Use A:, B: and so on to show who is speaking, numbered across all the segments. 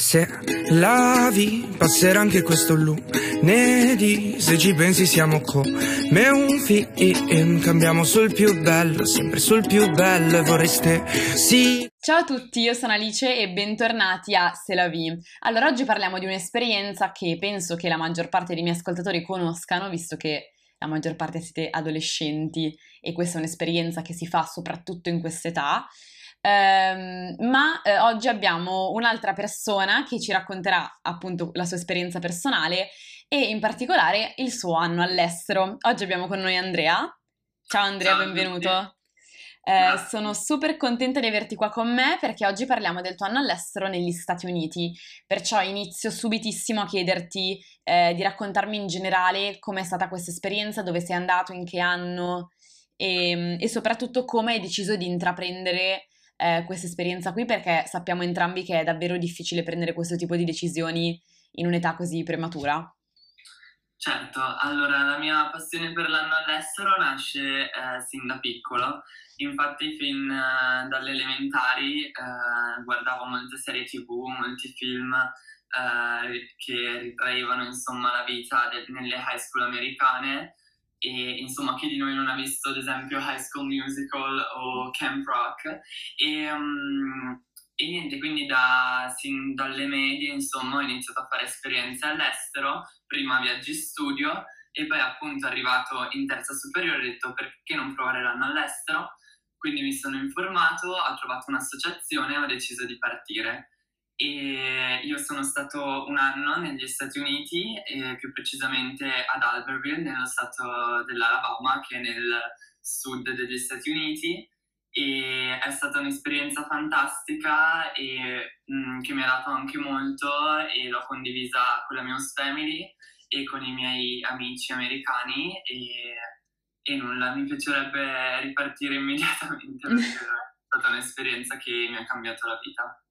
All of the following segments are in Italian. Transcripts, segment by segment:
A: Se lavi, passerà anche questo lunedì. Se ci pensi, siamo come un film. Cambiamo sul più bello, sempre sul più bello. Vorreste sì.
B: Ciao a tutti, io sono Alice e bentornati a Se la vi. Allora, oggi parliamo di un'esperienza che penso che la maggior parte dei miei ascoltatori conoscano, visto che la maggior parte siete adolescenti e questa è un'esperienza che si fa soprattutto in quest'età. Um, ma eh, oggi abbiamo un'altra persona che ci racconterà appunto la sua esperienza personale e in particolare il suo anno all'estero. Oggi abbiamo con noi Andrea. Ciao Andrea, Ciao benvenuto. Eh, sono super contenta di averti qua con me perché oggi parliamo del tuo anno all'estero negli Stati Uniti, perciò inizio subitissimo a chiederti eh, di raccontarmi in generale com'è stata questa esperienza, dove sei andato, in che anno e, ehm, e soprattutto come hai deciso di intraprendere eh, questa esperienza qui perché sappiamo entrambi che è davvero difficile prendere questo tipo di decisioni in un'età così prematura.
C: Certo, allora la mia passione per l'anno all'estero nasce eh, sin da piccolo, infatti fin eh, dalle elementari eh, guardavo molte serie tv, molti film eh, che ritraevano insomma la vita de- nelle high school americane e insomma chi di noi non ha visto ad esempio High School Musical o Camp Rock. E, um, e niente quindi da, sin dalle medie insomma ho iniziato a fare esperienze all'estero. Prima viaggi studio e poi appunto arrivato in terza superiore ho detto perché non provare l'anno all'estero? Quindi mi sono informato ho trovato un'associazione e ho deciso di partire e io sono stato un anno negli Stati Uniti, e più precisamente ad Albertville, nello stato dell'Alabama, che è nel sud degli Stati Uniti. E è stata un'esperienza fantastica e mh, mm, che mi ha dato anche molto e l'ho condivisa con la mia host family e con i miei amici americani e, e nulla, mi piacerebbe ripartire immediatamente perché è stata un'esperienza che mi ha cambiato la vita.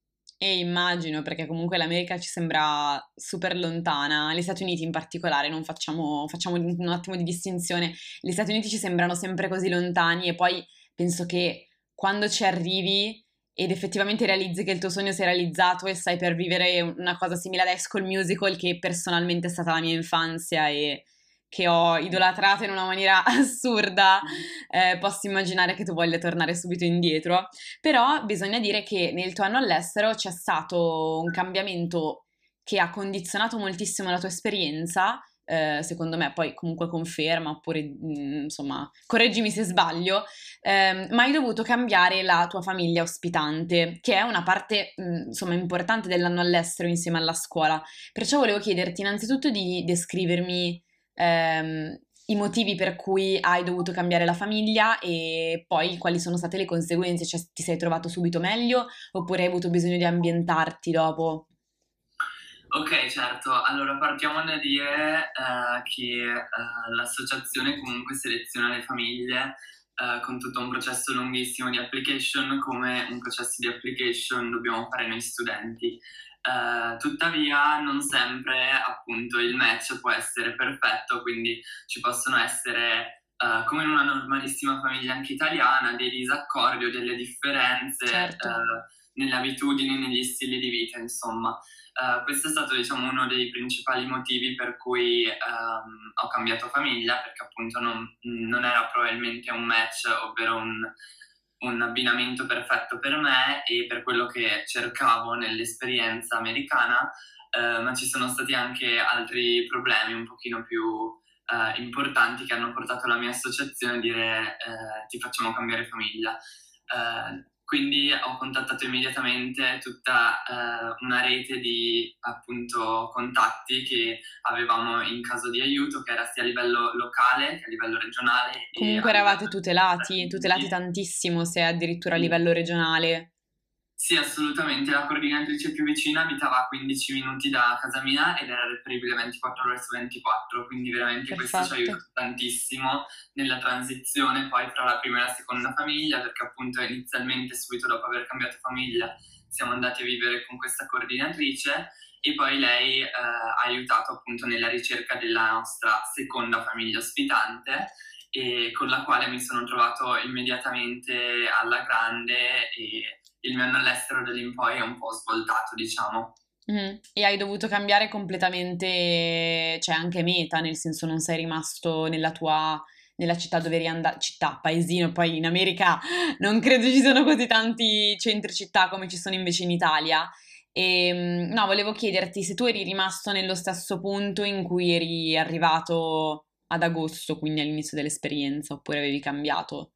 B: E immagino, perché comunque l'America ci sembra super lontana, gli Stati Uniti in particolare, non facciamo, facciamo un attimo di distinzione, gli Stati Uniti ci sembrano sempre così lontani e poi penso che quando ci arrivi ed effettivamente realizzi che il tuo sogno si è realizzato e stai per vivere una cosa simile ad High School Musical, che personalmente è stata la mia infanzia e che ho idolatrato in una maniera assurda, eh, posso immaginare che tu voglia tornare subito indietro, però bisogna dire che nel tuo anno all'estero c'è stato un cambiamento che ha condizionato moltissimo la tua esperienza, eh, secondo me poi comunque conferma, oppure mh, mm, insomma, correggimi se sbaglio, eh, ma hai dovuto cambiare la tua famiglia ospitante, che è una parte mh, mm, insomma importante dell'anno all'estero insieme alla scuola. Perciò volevo chiederti innanzitutto di descrivermi ehm, i motivi per cui hai dovuto cambiare la famiglia e poi quali sono state le conseguenze, cioè ti sei trovato subito meglio oppure hai avuto bisogno di ambientarti dopo?
C: Ok, certo. Allora partiamo da dire uh, che uh, l'associazione comunque seleziona le famiglie uh, con tutto un processo lunghissimo di application come un processo di application dobbiamo fare noi studenti. Uh, tuttavia non sempre appunto il match può essere perfetto, quindi ci possono essere, uh, come in una normalissima famiglia anche italiana, dei disaccordi o delle differenze certo. uh, nelle abitudini, negli stili di vita, insomma. questo è stato diciamo, uno dei principali motivi per cui um, ho cambiato famiglia, perché appunto non, non era probabilmente un match, ovvero un un abbinamento perfetto per me e per quello che cercavo nell'esperienza americana, eh, ma ci sono stati anche altri problemi un pochino più eh, importanti che hanno portato la mia associazione a dire eh, ti facciamo cambiare famiglia. Quindi ho contattato immediatamente tutta eh, una rete di appunto contatti che avevamo in caso di aiuto, che era sia a livello locale che a livello regionale.
B: Comunque eravate tutelati, tutelati tantissimo se addirittura a livello regionale.
C: Sì, assolutamente. La coordinatrice più vicina abitava a 15 minuti da casa mia ed era reperibile 24 ore su 24, quindi veramente Perfetto. questo ci aiuta tantissimo nella transizione poi fra la prima e la seconda famiglia, perché appunto inizialmente, subito dopo aver cambiato famiglia, siamo andati a vivere con questa coordinatrice e poi lei eh, ha aiutato appunto nella ricerca della nostra seconda famiglia ospitante e con la quale mi sono trovato immediatamente alla grande e il mio anno all'estero da lì in poi è un po' svoltato, diciamo.
B: Mm. E hai dovuto cambiare completamente, cioè anche meta, nel senso non sei rimasto nella tua nella città dove eri andato, città, paesino, poi in America non credo ci siano così tanti centri città come ci sono invece in Italia. E, ehm, no, volevo chiederti se tu eri rimasto nello stesso punto in cui eri arrivato ad agosto, quindi all'inizio dell'esperienza, oppure avevi cambiato?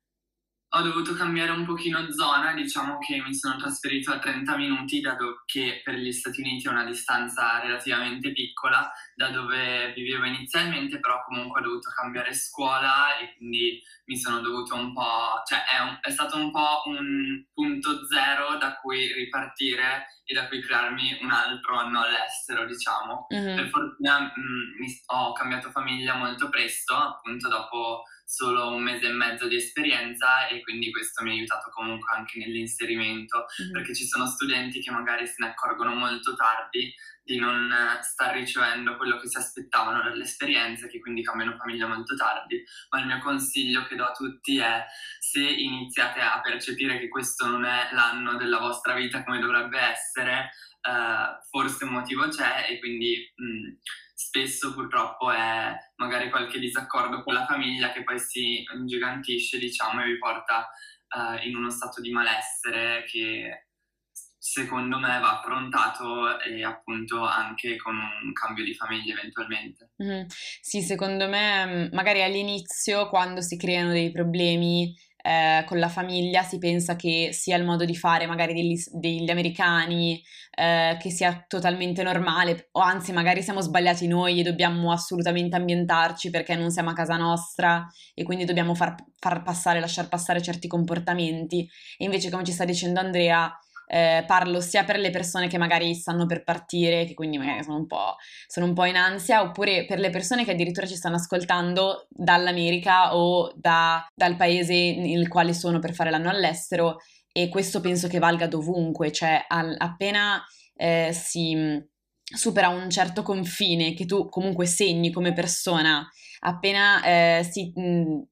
C: Ho dovuto cambiare un pochino zona, diciamo che mi sono trasferito a 30 minuti, dato che per gli Stati Uniti è una distanza relativamente piccola, da dove vivevo inizialmente, però comunque ho dovuto cambiare scuola e quindi mi sono dovuto un po', cioè è, un, è stato un po' un punto zero da cui ripartire e da cui crearmi un altro anno all'estero, diciamo. Mm-hmm. Per fortuna mh, mm, mi, ho cambiato famiglia molto presto, appunto dopo solo un mese e mezzo di esperienza e quindi questo mi ha aiutato comunque anche nell'inserimento, mm-hmm. perché ci sono studenti che magari se ne accorgono molto tardi di non star ricevendo quello che si aspettavano dall'esperienza, che quindi cambiano famiglia molto tardi, ma il mio consiglio che do a tutti è se iniziate a percepire che questo non è l'anno della vostra vita come dovrebbe essere, eh, forse un motivo c'è e quindi mh, spesso purtroppo è magari qualche disaccordo con la famiglia che poi si ingigantisce, diciamo, e vi porta uh, in uno stato di malessere che secondo me va affrontato e appunto anche con un cambio di famiglia eventualmente.
B: Mm-hmm. Sì, secondo me magari all'inizio quando si creano dei problemi eh, con la famiglia si pensa che sia il modo di fare magari degli, degli americani, eh, che sia totalmente normale, o anzi magari siamo sbagliati noi e dobbiamo assolutamente ambientarci perché non siamo a casa nostra e quindi dobbiamo far, far passare, lasciar passare certi comportamenti. E invece, come ci sta dicendo Andrea, eh, parlo sia per le persone che magari stanno per partire, che quindi magari sono un, sono un, po', in ansia, oppure per le persone che addirittura ci stanno ascoltando dall'America o da, dal paese nel quale sono per fare l'anno all'estero e questo penso che valga dovunque, cioè al, appena eh, si supera un certo confine che tu comunque segni come persona, appena eh, si... Mh,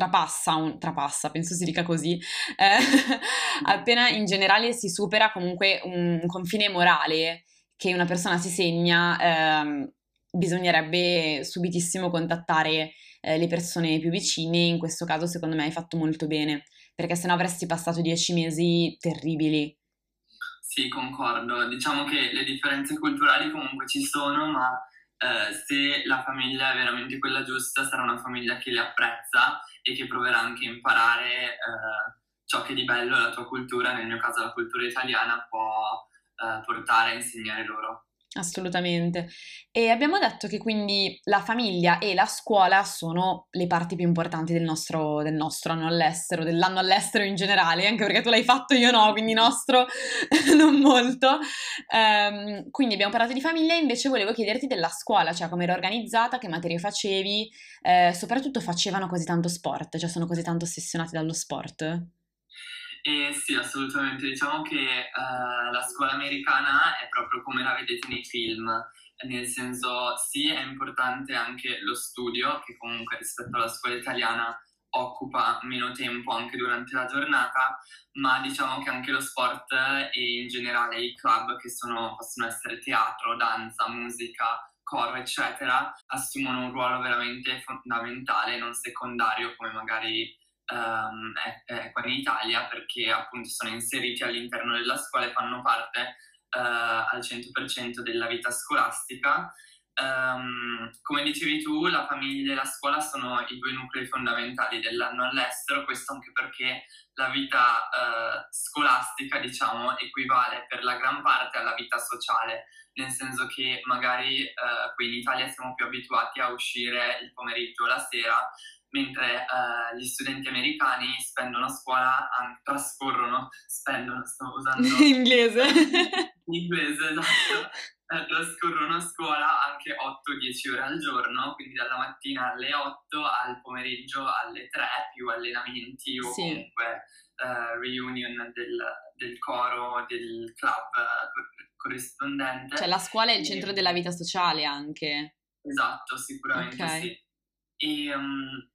B: trapassa, un, trapassa, penso si dica così, eh, appena in generale si supera comunque un, confine morale che una persona si segna, eh, bisognerebbe subitissimo contattare eh, le persone più vicine, in questo caso secondo me hai fatto molto bene, perché sennò avresti passato dieci mesi terribili.
C: Sì, concordo. Diciamo che le differenze culturali comunque ci sono, ma eh, se la famiglia è veramente quella giusta, sarà una famiglia che li apprezza e che proverà anche a imparare eh, ciò che di bello la tua cultura, nel mio caso la cultura italiana, può eh, portare a insegnare loro.
B: Assolutamente. E abbiamo detto che quindi la famiglia e la scuola sono le parti più importanti del nostro, del nostro anno all'estero, dell'anno all'estero in generale, anche perché tu l'hai fatto, io no, quindi nostro non molto. Um, quindi abbiamo parlato di famiglia, invece volevo chiederti della scuola, cioè come era organizzata, che materie facevi, eh, soprattutto facevano così tanto sport, cioè sono così tanto ossessionati dallo sport?
C: Eh, sì, assolutamente. Diciamo che uh, la scuola americana è proprio come la vedete nei film, nel senso sì, è importante anche lo studio, che comunque rispetto alla scuola italiana occupa meno tempo anche durante la giornata, ma diciamo che anche lo sport e in generale i club che sono, possono essere teatro, danza, musica, coro, eccetera, assumono un ruolo veramente fondamentale, non secondario come magari um, è, è qua in Italia perché appunto sono inseriti all'interno della scuola e fanno parte uh, al 100% della vita scolastica. Um, come dicevi tu, la famiglia e la scuola sono i due nuclei fondamentali dell'anno all'estero, questo anche perché la vita uh, scolastica, diciamo, equivale per la gran parte alla vita sociale, nel senso che magari uh, qui in Italia siamo più abituati a uscire il pomeriggio o la sera, mentre uh, gli studenti americani spendono a scuola, an- trascorrono, spendono, sto usando...
B: inglese.
C: inglese, esatto. Eh, trascorrono a scuola anche 8-10 ore al giorno, quindi dalla mattina alle 8 al pomeriggio alle 3, più allenamenti o sì. comunque uh, reunion del, del, coro, del club uh, corrispondente.
B: Cioè la scuola è il centro della vita sociale anche.
C: Esatto, sicuramente okay. sì. E um,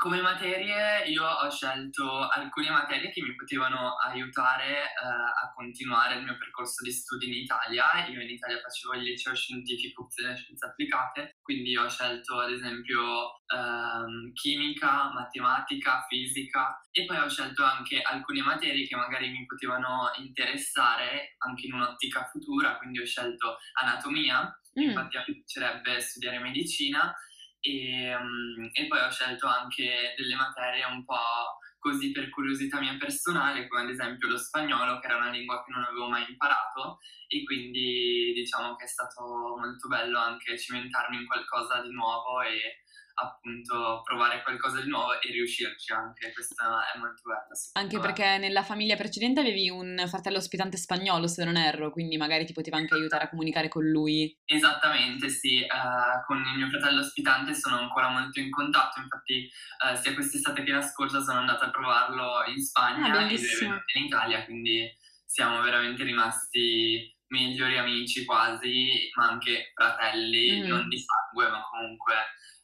C: Come materie io ho scelto alcune materie che mi potevano aiutare eh, a continuare il mio percorso di studi in Italia. Io in Italia facevo il liceo scientifico opzione scienze applicate, quindi ho scelto ad esempio ehm, chimica, matematica, fisica e poi ho scelto anche alcune materie che magari mi potevano interessare anche in un'ottica futura, quindi ho scelto anatomia, mm. infatti mi piacerebbe studiare medicina e, um, e poi ho scelto anche delle materie un po' così per curiosità mia personale, come ad esempio lo spagnolo, che era una lingua che non avevo mai imparato e quindi diciamo che è stato molto bello anche cimentarmi in qualcosa di nuovo e appunto provare qualcosa di nuovo e riuscirci anche, questa è molto bella.
B: Anche me. perché nella famiglia precedente avevi un fratello ospitante spagnolo, se non erro, quindi magari ti poteva anche aiutare a comunicare con lui.
C: Esattamente, sì, uh, con il mio fratello ospitante sono ancora molto in contatto, infatti uh, sia quest'estate che la scorsa sono andata a trovarlo in Spagna
B: ah, e in
C: Italia, quindi siamo veramente rimasti migliori amici quasi, ma anche fratelli, mm. non di sangue, ma comunque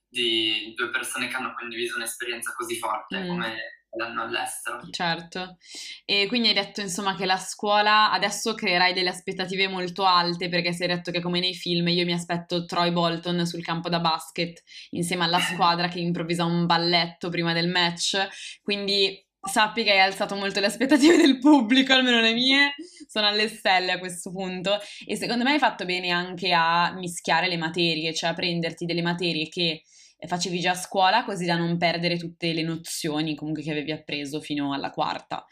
C: di due persone che hanno condiviso un'esperienza così forte mm. come l'anno all'estero.
B: Certo, e quindi hai detto insomma che la scuola adesso creerai delle aspettative molto alte perché è detto che come nei film io mi aspetto Troy Bolton sul campo da basket insieme alla squadra che improvvisa un balletto prima del match, quindi sappi che hai alzato molto le aspettative del pubblico, almeno le mie sono alle stelle a questo punto e secondo me hai fatto bene anche a mischiare le materie, cioè a prenderti delle materie che facevi già a scuola così da non perdere tutte le nozioni comunque che avevi appreso fino alla quarta.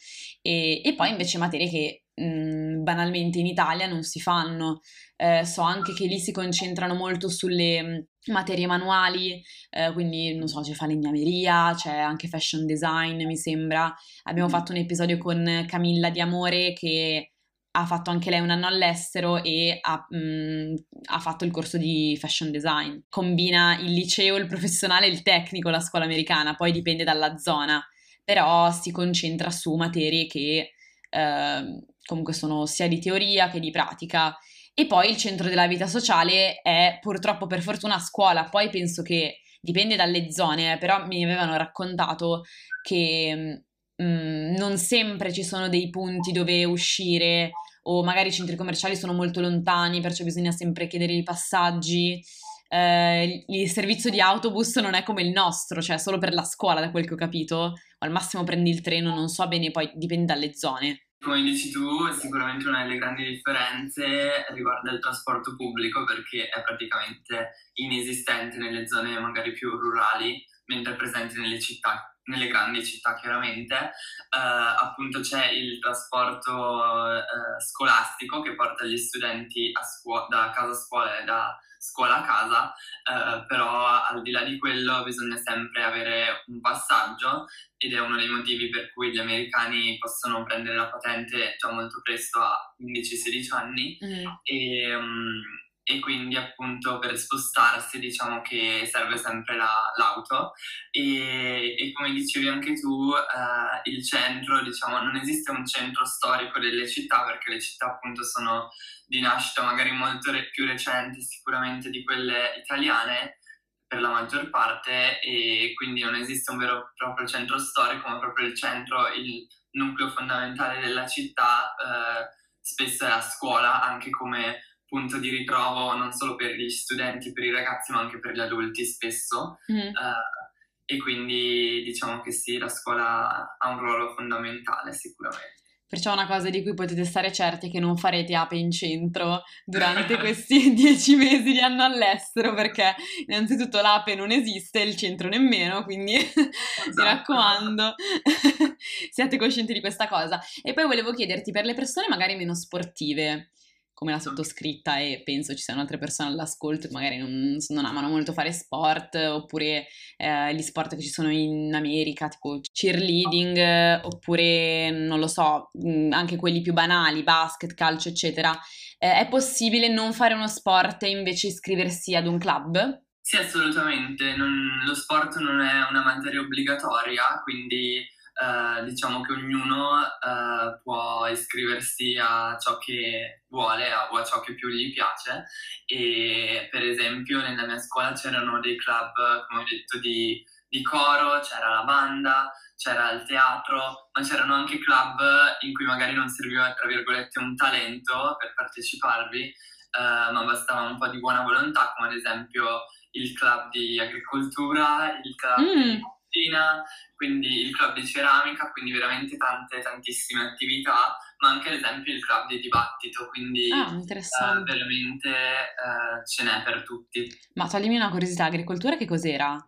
B: E, e poi invece materie che mh, mhmm, banalmente in Italia non si fanno. Eh, so anche che lì si concentrano molto sulle mhmm, materie manuali eh, quindi non so c'è falegnameria c'è anche fashion design mi sembra. Abbiamo fatto un episodio con Camilla Di Amore che ha fatto anche lei un anno all'estero e ha, mh, mm, ha, fatto il corso di fashion design. Combina il liceo, il professionale il tecnico, la scuola americana, poi dipende dalla zona, però si concentra su materie che eh, comunque sono sia di teoria che di pratica. E poi il centro della vita sociale è purtroppo per fortuna a scuola, poi penso che dipende dalle zone, eh, però mi avevano raccontato che mm, non sempre ci sono dei punti dove uscire o magari i centri commerciali sono molto lontani, perciò bisogna sempre chiedere i passaggi. Eh, il servizio di autobus non è come il nostro, cioè solo per la scuola, da quel che ho capito, o al massimo prendi il treno, non so bene, poi dipende dalle zone.
C: Come dici tu, sicuramente una delle grandi differenze riguarda il trasporto pubblico perché è praticamente inesistente nelle zone magari più rurali, mentre è presente nelle città nelle grandi città chiaramente, eh, appunto c'è il trasporto eh, scolastico che porta gli studenti scuo- da casa a scuola e da scuola a casa, eh, però al di là di quello bisogna sempre avere un passaggio ed è uno dei motivi per cui gli americani possono prendere la patente già molto presto a 15-16 anni mm. e, um, e quindi appunto per spostarsi diciamo che serve sempre la, l'auto. E, e, come dicevi anche tu eh, il centro diciamo non esiste un centro storico delle città perché le città appunto sono di nascita magari molto re- più recenti sicuramente di quelle italiane per la maggior parte e quindi non esiste un vero e proprio centro storico ma proprio il centro il nucleo fondamentale della città eh, spesso è la scuola anche come punto di ritrovo non solo per gli studenti, per i ragazzi, ma anche per gli adulti spesso. Mm. Uh, e quindi diciamo che sì, la scuola ha un ruolo fondamentale sicuramente.
B: Perciò una cosa di cui potete stare certi è che non farete ape in centro durante questi dieci mesi di anno all'estero, perché innanzitutto l'ape non esiste, il centro nemmeno, quindi esatto. mi raccomando, siate coscienti di questa cosa. E poi volevo chiederti, per le persone magari meno sportive, come la sottoscritta e penso ci siano altre persone all'ascolto che magari non, non amano molto fare sport oppure eh, gli sport che ci sono in America tipo cheerleading oppure non lo so mm, anche quelli più banali basket, calcio eccetera. Eh, è possibile non fare uno sport e invece iscriversi ad un club?
C: Sì assolutamente. Non, lo sport non è una materia obbligatoria quindi eh, diciamo che ognuno eh, può iscriversi a ciò che vuole o a ciò che più gli piace e per esempio nella mia scuola c'erano dei club, come ho detto, di, di coro, c'era la banda, c'era il teatro, ma c'erano anche club in cui magari non serviva, tra virgolette, un talento per parteciparvi, eh, ma bastava un po' di buona volontà, come ad esempio il club di agricoltura, il club mm. di cucina, quindi il club di ceramica, quindi veramente tante, tantissime attività, ma anche ad esempio il club di dibattito, quindi
B: ah, eh,
C: veramente eh, ce n'è per tutti.
B: Ma toglimi una curiosità, agricoltura che cos'era?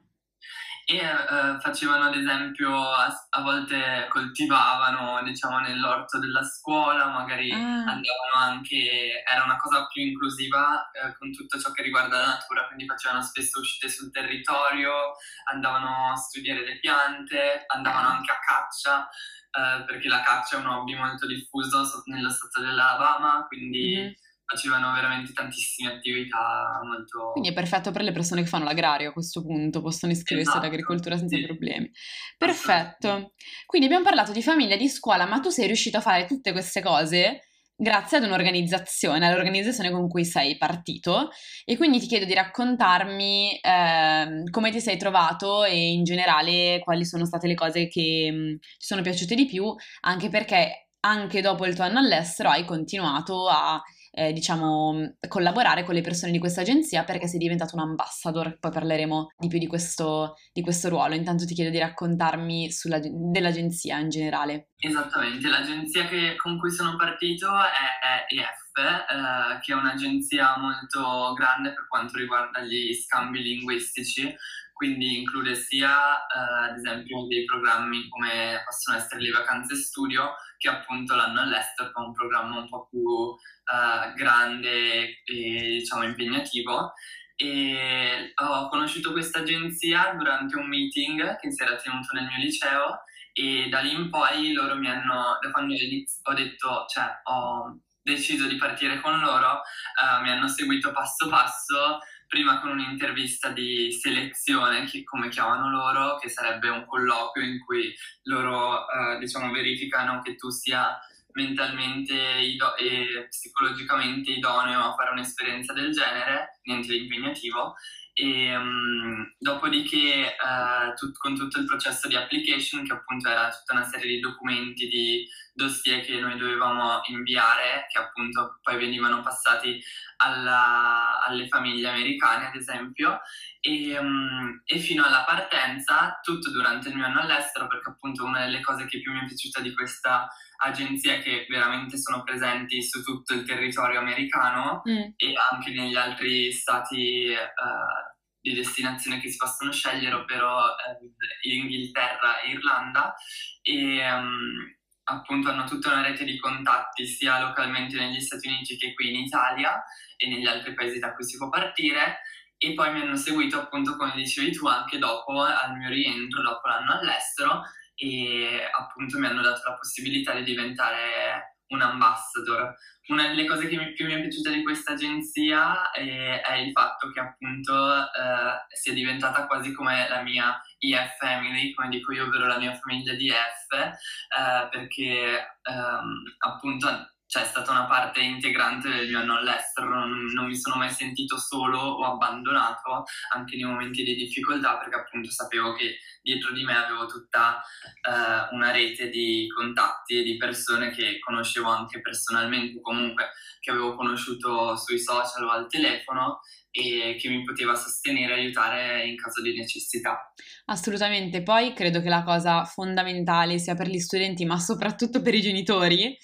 C: E uh, facevano ad esempio a, a, volte coltivavano diciamo nell'orto della scuola magari ah. andavano anche era una cosa più inclusiva eh, con tutto ciò che riguarda la natura quindi facevano spesso uscite sul territorio andavano a studiare le piante andavano anche a caccia eh, perché la caccia è un hobby molto diffuso nello stato dell'Alabama quindi mm facevano veramente tantissime attività molto...
B: Quindi è perfetto per le persone che fanno l'agrario a questo punto, possono iscriversi esatto, all'agricoltura senza sì. problemi. Perfetto. Quindi abbiamo parlato di famiglia, di scuola, ma tu sei riuscito a fare tutte queste cose grazie ad un'organizzazione, all'organizzazione con cui sei partito e quindi ti chiedo di raccontarmi eh, come ti sei trovato e in generale quali sono state le cose che mh, ti sono piaciute di più, anche perché anche dopo il tuo anno all'estero hai continuato a eh, diciamo, collaborare con le persone di questa agenzia perché sei diventato un ambassador, poi parleremo di più di questo, di questo ruolo. Intanto ti chiedo di raccontarmi sulla, dell'agenzia in generale.
C: Esattamente, l'agenzia che, con cui sono partito è, è EF, eh, che è un'agenzia molto grande per quanto riguarda gli scambi linguistici, quindi include sia eh, ad esempio dei programmi come possono essere le vacanze studio che appunto l'anno all'estero con un programma un po' più eh, grande e diciamo impegnativo. E ho conosciuto questa agenzia durante un meeting che si era tenuto nel mio liceo e da lì in poi loro mi hanno, da quando ho detto, cioè ho deciso di partire con loro, uh, mi hanno seguito passo passo prima con un'intervista di selezione, che, come chiamano loro, che sarebbe un colloquio in cui loro uh, diciamo, verificano che tu sia mentalmente ido- e psicologicamente idoneo a fare un'esperienza del genere, niente di impegnativo, e um, dopodiché uh, tut- con tutto il processo di application, che appunto era tutta una serie di documenti, di dossier che noi dovevamo inviare, che appunto poi venivano passati alla, alle famiglie americane, ad esempio, e, um, e, fino alla partenza, tutto durante il mio anno all'estero, perché appunto una delle cose che più mi è piaciuta di questa agenzia è che veramente sono presenti su tutto il territorio americano mm. e anche negli altri stati uh, di destinazione che si possono scegliere, ovvero uh, Inghilterra e Irlanda. E, um, appunto hanno tutta una rete di contatti sia localmente negli Stati Uniti che qui in Italia e negli altri paesi da cui si può partire e poi mi hanno seguito appunto come dicevi tu anche dopo al mio rientro, dopo l'anno all'estero e appunto mi hanno dato la possibilità di diventare un ambassador. Una delle cose che mi, più mi è piaciuta di questa agenzia è, è il fatto che appunto eh, sia diventata quasi come la mia EF Family, come dico io, ovvero la mia famiglia di EF, eh, perché ehm, appunto cioè, è stata una parte integrante del mio anno all'estero, non, non, mi sono mai sentito solo o abbandonato anche nei momenti di difficoltà perché appunto sapevo che dietro di me avevo tutta eh, una rete di contatti e di persone che conoscevo anche personalmente, comunque che avevo conosciuto sui social o al telefono e che mi poteva sostenere e aiutare in caso di necessità.
B: Assolutamente, poi credo che la cosa fondamentale sia per gli studenti ma soprattutto per i genitori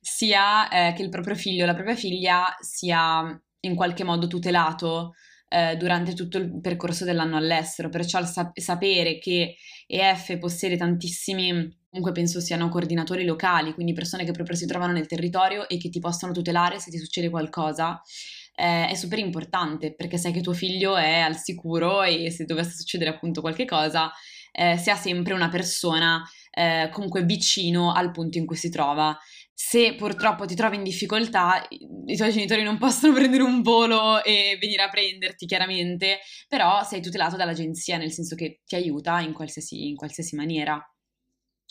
B: sia eh, che il proprio figlio o la propria figlia sia in qualche modo tutelato eh, durante tutto il percorso dell'anno all'estero, perciò sap- sapere che EF possiede tantissimi, comunque penso siano coordinatori locali, quindi persone che proprio si trovano nel territorio e che ti possono tutelare se ti succede qualcosa, eh, è super importante perché sai che tuo figlio è al sicuro e se dovesse succedere appunto qualche cosa, eh, sia sempre una persona eh, comunque vicino al punto in cui si trova se purtroppo ti trovi in difficoltà, i tuoi genitori non possono prendere un volo e venire a prenderti, chiaramente, però sei tutelato dall'agenzia, nel senso che ti aiuta in qualsiasi, in qualsiasi maniera.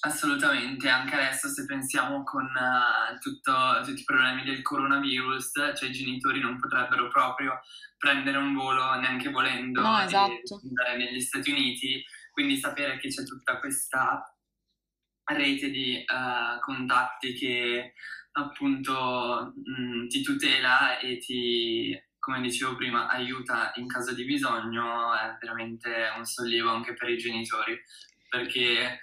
C: Assolutamente, anche adesso se pensiamo con uh, tutto, tutti i problemi del coronavirus, cioè i genitori non potrebbero proprio prendere un volo neanche volendo
B: no, esatto.
C: andare negli Stati Uniti, quindi sapere che c'è tutta questa rete di uh, contatti che appunto mh, ti tutela e ti, come dicevo prima, aiuta in caso di bisogno è veramente un sollievo anche per i genitori, perché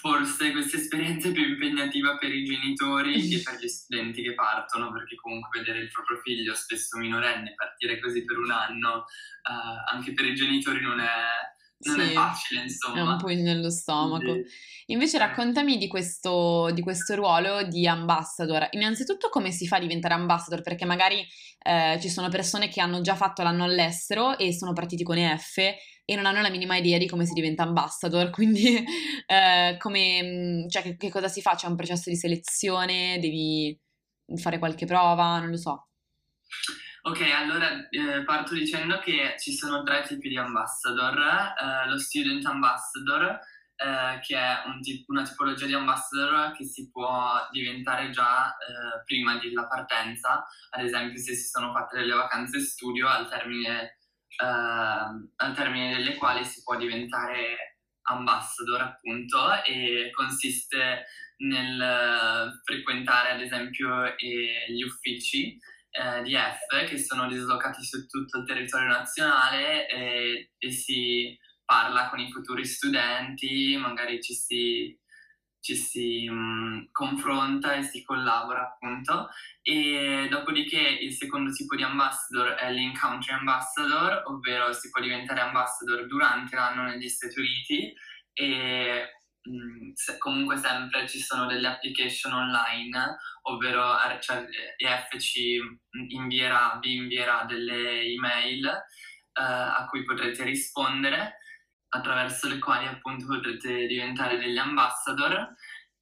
C: forse questa esperienza è più impegnativa per i genitori che per gli studenti che partono, perché comunque vedere il proprio figlio, spesso minorenne, partire così per un anno, uh, anche per i genitori non è, non sì, è facile, insomma.
B: È un po' nello stomaco. Invece raccontami di questo, di questo, ruolo di ambassador. Innanzitutto come si fa a diventare ambassador? Perché magari eh, ci sono persone che hanno già fatto l'anno all'estero e sono partiti con EF e non hanno la minima idea di come si diventa ambassador, quindi eh, come, mm, cioè, che, che cosa si fa? C'è un processo di selezione? Devi fare qualche prova? Non lo so.
C: Ok, allora eh, parto dicendo che ci sono tre tipi di ambassador. Eh, lo student ambassador, eh, che è un tip- una tipologia di ambassador che si può diventare già eh, prima della partenza, ad esempio se si sono fatte delle vacanze studio al termine, eh, al termine delle quali si può diventare ambassador appunto e consiste nel frequentare ad esempio gli uffici eh, di F che sono dislocati su tutto il territorio nazionale e, e, si parla con i futuri studenti, magari ci si, ci si mh, confronta e si collabora appunto. E dopodiché il secondo tipo di ambassador è l'in-country ambassador, ovvero si può diventare ambassador durante l'anno negli Stati Uniti e se, comunque sempre ci sono delle application online, ovvero cioè, EF ci invierà, vi invierà delle email eh, a cui potrete rispondere, attraverso le quali appunto potrete diventare degli ambassador.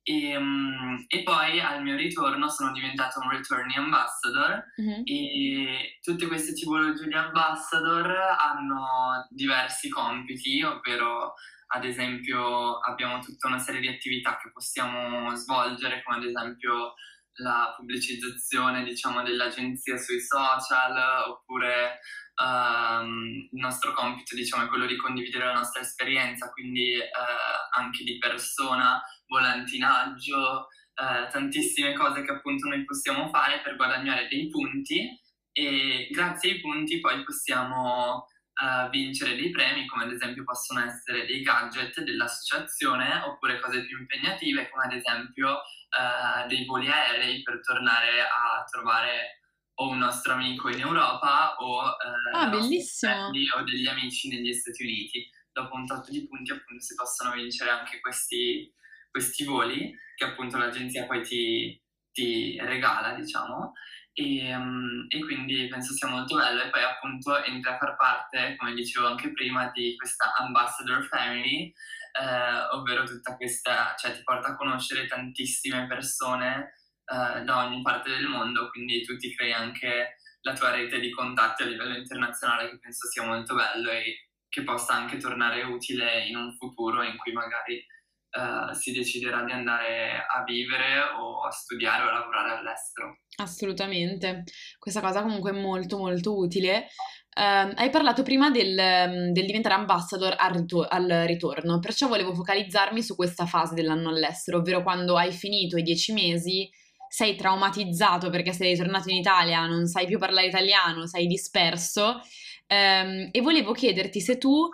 C: E, um, e, poi al mio ritorno sono diventato un returning ambassador mm-hmm. e tutte queste tipologie di ambassador hanno diversi compiti, ovvero ad esempio abbiamo tutta una serie di attività che possiamo svolgere, come ad esempio la pubblicizzazione diciamo, dell'agenzia sui social, oppure um, il nostro compito diciamo, è quello di condividere la nostra esperienza, quindi uh, anche di persona, volantinaggio, uh, tantissime cose che appunto noi possiamo fare per guadagnare dei punti e grazie ai punti poi possiamo uh, vincere dei premi, come ad esempio possono essere dei gadget dell'associazione, oppure cose più impegnative, come ad esempio uh, dei voli aerei per tornare a trovare o un nostro amico in Europa o, uh,
B: ah, bellissimo.
C: o degli amici negli Stati Uniti. Dopo un tot di punti appunto si possono vincere anche questi, questi voli che appunto l'agenzia poi ti, ti regala, diciamo. E, um, e, quindi penso sia molto bello e poi appunto entra a far parte, come dicevo anche prima, di questa ambassador family, eh, ovvero tutta questa, cioè ti porta a conoscere tantissime persone eh, da ogni parte del mondo, quindi tu ti crei anche la tua rete di contatti a livello internazionale che penso sia molto bello e che possa anche tornare utile in un futuro in cui magari uh, si deciderà di andare a vivere o a studiare o a lavorare all'estero.
B: Assolutamente, questa cosa comunque è molto molto utile. Uh, hai parlato prima del, ehm, del diventare ambassador al, ritor- al, ritorno, perciò volevo focalizzarmi su questa fase dell'anno all'estero, ovvero quando hai finito i dieci mesi, sei traumatizzato perché sei tornato in Italia, non sai più parlare italiano, sei disperso um, e volevo chiederti se tu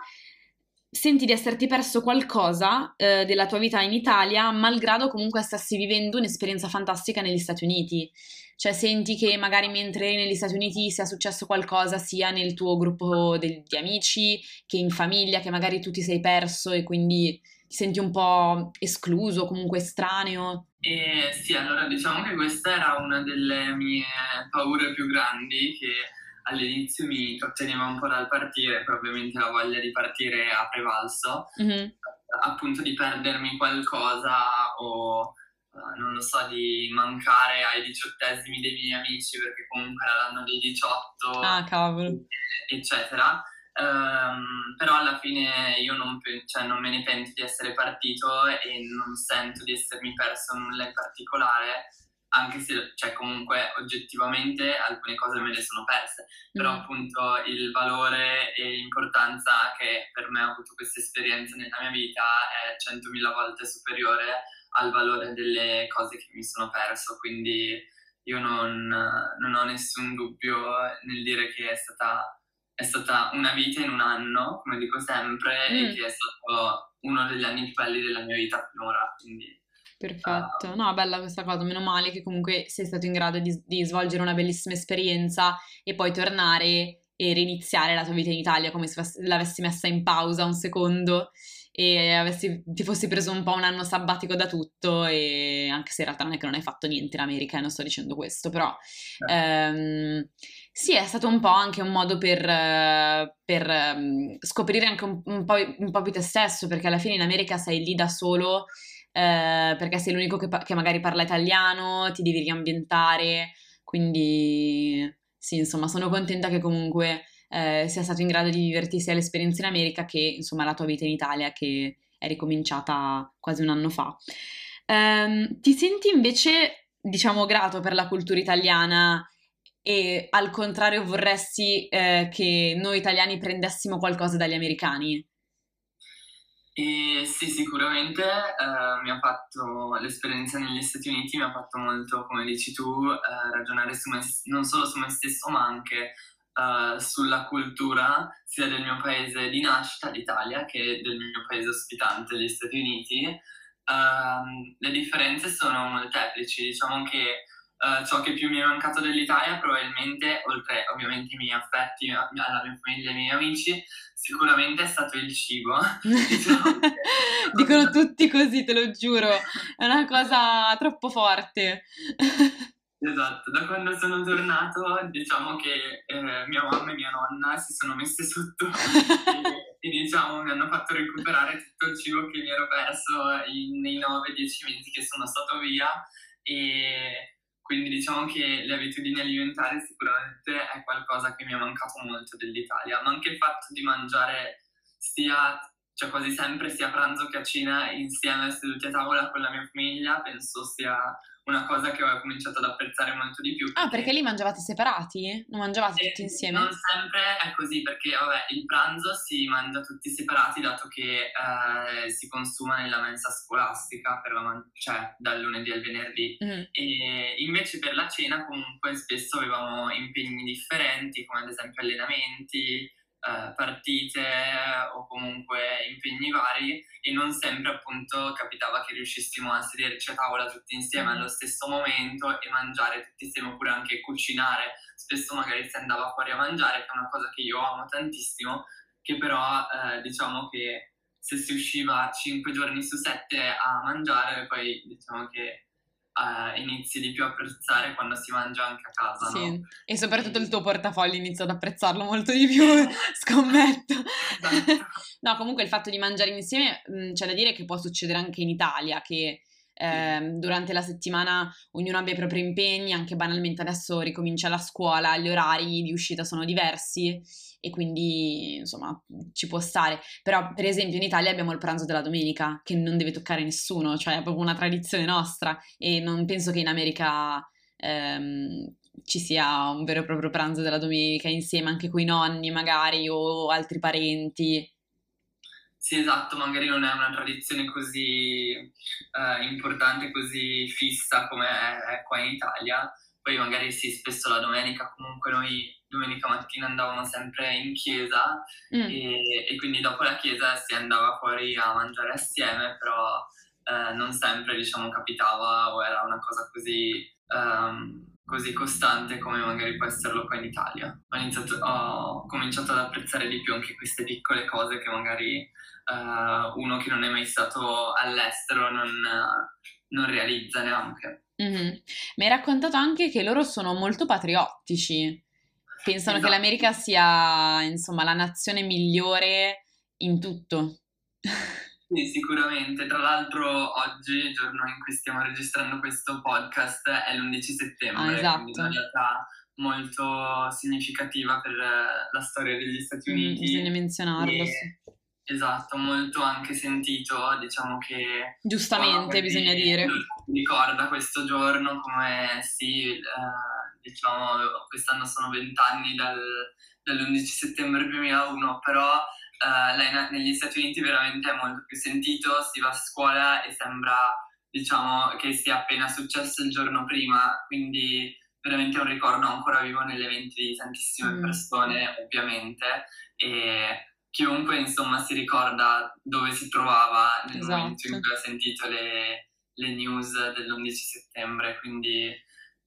B: senti di esserti perso qualcosa eh, della tua vita in Italia, malgrado comunque stessi vivendo un'esperienza fantastica negli Stati Uniti. Cioè senti che magari mentre eri negli Stati Uniti sia successo qualcosa sia nel tuo gruppo de- di amici, che in famiglia, che magari tu ti sei perso e quindi ti senti un po' escluso, comunque estraneo.
C: Eh, sì, allora diciamo che questa era una delle mie paure più grandi che all'inizio mi tratteneva un po' dal partire, poi ovviamente la voglia di partire ha prevalso, mm-hmm. appunto di perdermi qualcosa o uh, non lo so, di mancare ai diciottesimi dei miei amici perché comunque era l'anno dei 18,
B: ah, cavolo.
C: eccetera. Um, però alla fine io non, cioè, non, me ne pento di essere partito e non sento di essermi perso nulla in particolare anche se cioè, comunque oggettivamente alcune cose me le sono perse, però mm. appunto il valore e l'importanza che per me ha avuto questa esperienza nella mia vita è centomila volte superiore al valore delle cose che mi sono perso, quindi io non, non ho nessun dubbio nel dire che è stata, è stata, una vita in un anno, come dico sempre, mm. e che è stato uno degli anni più belli della mia vita finora, quindi...
B: Perfetto, uh, no, bella questa cosa, meno male che comunque sei stato in grado di, di svolgere una bellissima esperienza e poi tornare e riniziare la tua vita in Italia come se l'avessi messa in pausa un secondo e avessi, ti fossi preso un po' un anno sabbatico da tutto e anche se in realtà non è che non hai fatto niente in America e non sto dicendo questo, però eh. ehm, sì, è stato un po' anche un modo per, per um, scoprire anche un, un, po', un po' più te stesso, perché alla fine in America sei lì da solo eh, perché sei l'unico che, che magari parla italiano, ti devi riambientare, quindi sì, insomma, sono contenta che comunque eh, sia stato in grado di viverti sia l'esperienza in America che insomma la tua vita in Italia che è ricominciata quasi un anno fa. Um, ti senti invece, diciamo, grato per la cultura italiana e al contrario vorresti eh, che noi italiani prendessimo qualcosa dagli americani?
C: E sì, sicuramente eh, fatto l'esperienza negli Stati Uniti, mi ha fatto molto, come dici tu, eh, ragionare me, non solo su me stesso, ma anche uh, sulla cultura sia del mio paese di nascita, l'Italia, che del mio paese ospitante, gli Stati Uniti. Uh, le differenze sono molteplici, diciamo che uh, ciò che più mi è mancato dell'Italia probabilmente, oltre ovviamente i miei affetti, alla mia famiglia e ai miei amici, sicuramente è stato il cibo.
B: diciamo. Dicono tutti così, te lo giuro, è una cosa troppo forte.
C: Esatto, da quando sono tornato diciamo che eh, mia mamma e mia nonna si sono messe sotto e, e, diciamo mi hanno fatto recuperare tutto il cibo che mi ero perso in, nei 9-10 mesi che sono stato via e quindi diciamo che le abitudini alimentari sicuramente è qualcosa che mi è mancato molto dell'Italia, ma anche il fatto di mangiare sia cioè quasi sempre sia pranzo che a cena insieme seduti a tavola con la mia famiglia, penso sia una cosa che ho cominciato ad apprezzare molto di più.
B: Ah, perché... Ah, perché lì mangiavate separati? Non mangiavate tutti insieme?
C: Non sempre è così, perché vabbè, il pranzo si mangia tutti separati, dato che eh, si consuma nella mensa scolastica, man- cioè dal lunedì al venerdì. Mm. E invece per la cena comunque spesso avevamo impegni differenti, come ad esempio allenamenti, eh, partite o comunque impegni vari e non sempre appunto capitava che riuscissimo a sederci a tavola tutti insieme allo stesso momento e mangiare tutti insieme oppure anche cucinare. Spesso magari si andava fuori a mangiare, che è una cosa che io amo tantissimo, che però eh, diciamo che se si usciva 5 giorni su 7 a mangiare, poi diciamo che uh, inizi di più a apprezzare quando si mangia anche a casa. Sì, no?
B: e soprattutto il tuo portafoglio inizia ad apprezzarlo molto di più, scommetto. Esatto. no, comunque il fatto di mangiare insieme mh, c'è da dire che può succedere anche in Italia, che eh, durante la settimana ognuno abbia i propri impegni, anche banalmente adesso ricomincia la scuola, gli orari di uscita sono diversi e quindi insomma ci può stare. Però per esempio in Italia abbiamo il pranzo della domenica che non deve toccare nessuno, cioè è proprio una tradizione nostra e non penso che in America ehm, ci sia un vero e proprio pranzo della domenica insieme anche con i nonni magari o altri parenti.
C: Sì, esatto, magari non è una tradizione così eh, importante, così fissa come è qua in Italia. Poi magari sì, spesso la domenica comunque noi domenica mattina andavamo sempre in chiesa mm. e, e, quindi dopo la chiesa si andava fuori a mangiare assieme, però eh, non sempre diciamo capitava o era una cosa così, um, così costante come magari può esserlo qua in Italia. Ho, iniziato, ho cominciato ad apprezzare di più anche queste piccole cose che magari uh, uno che non è mai stato all'estero non, non realizza neanche.
B: Mm-hmm. Mi hai raccontato anche che loro sono molto patriottici. Pensano esatto. che l'America sia, insomma, la nazione migliore in tutto.
C: Sì, sicuramente. Tra l'altro oggi, il giorno in cui stiamo registrando questo podcast, è l'11 settembre,
B: ah, esatto.
C: quindi una data molto significativa per la storia degli Stati mm, Uniti.
B: Mm, bisogna menzionarlo, e, sì.
C: Esatto, molto anche sentito, diciamo che...
B: Giustamente, bisogna dire.
C: Ricorda questo giorno come sì, eh, diciamo, quest'anno sono vent'anni dal, dall'11 settembre 2001, però lei negli Stati Uniti veramente è molto più sentito, si va a scuola e sembra, diciamo, che sia appena successo il giorno prima, quindi veramente è un ricordo ancora vivo nelle menti di tantissime mm. persone, ovviamente, e chiunque insomma si ricorda dove si trovava nel esatto. momento in cui ha sentito le, le news dell'11 settembre, quindi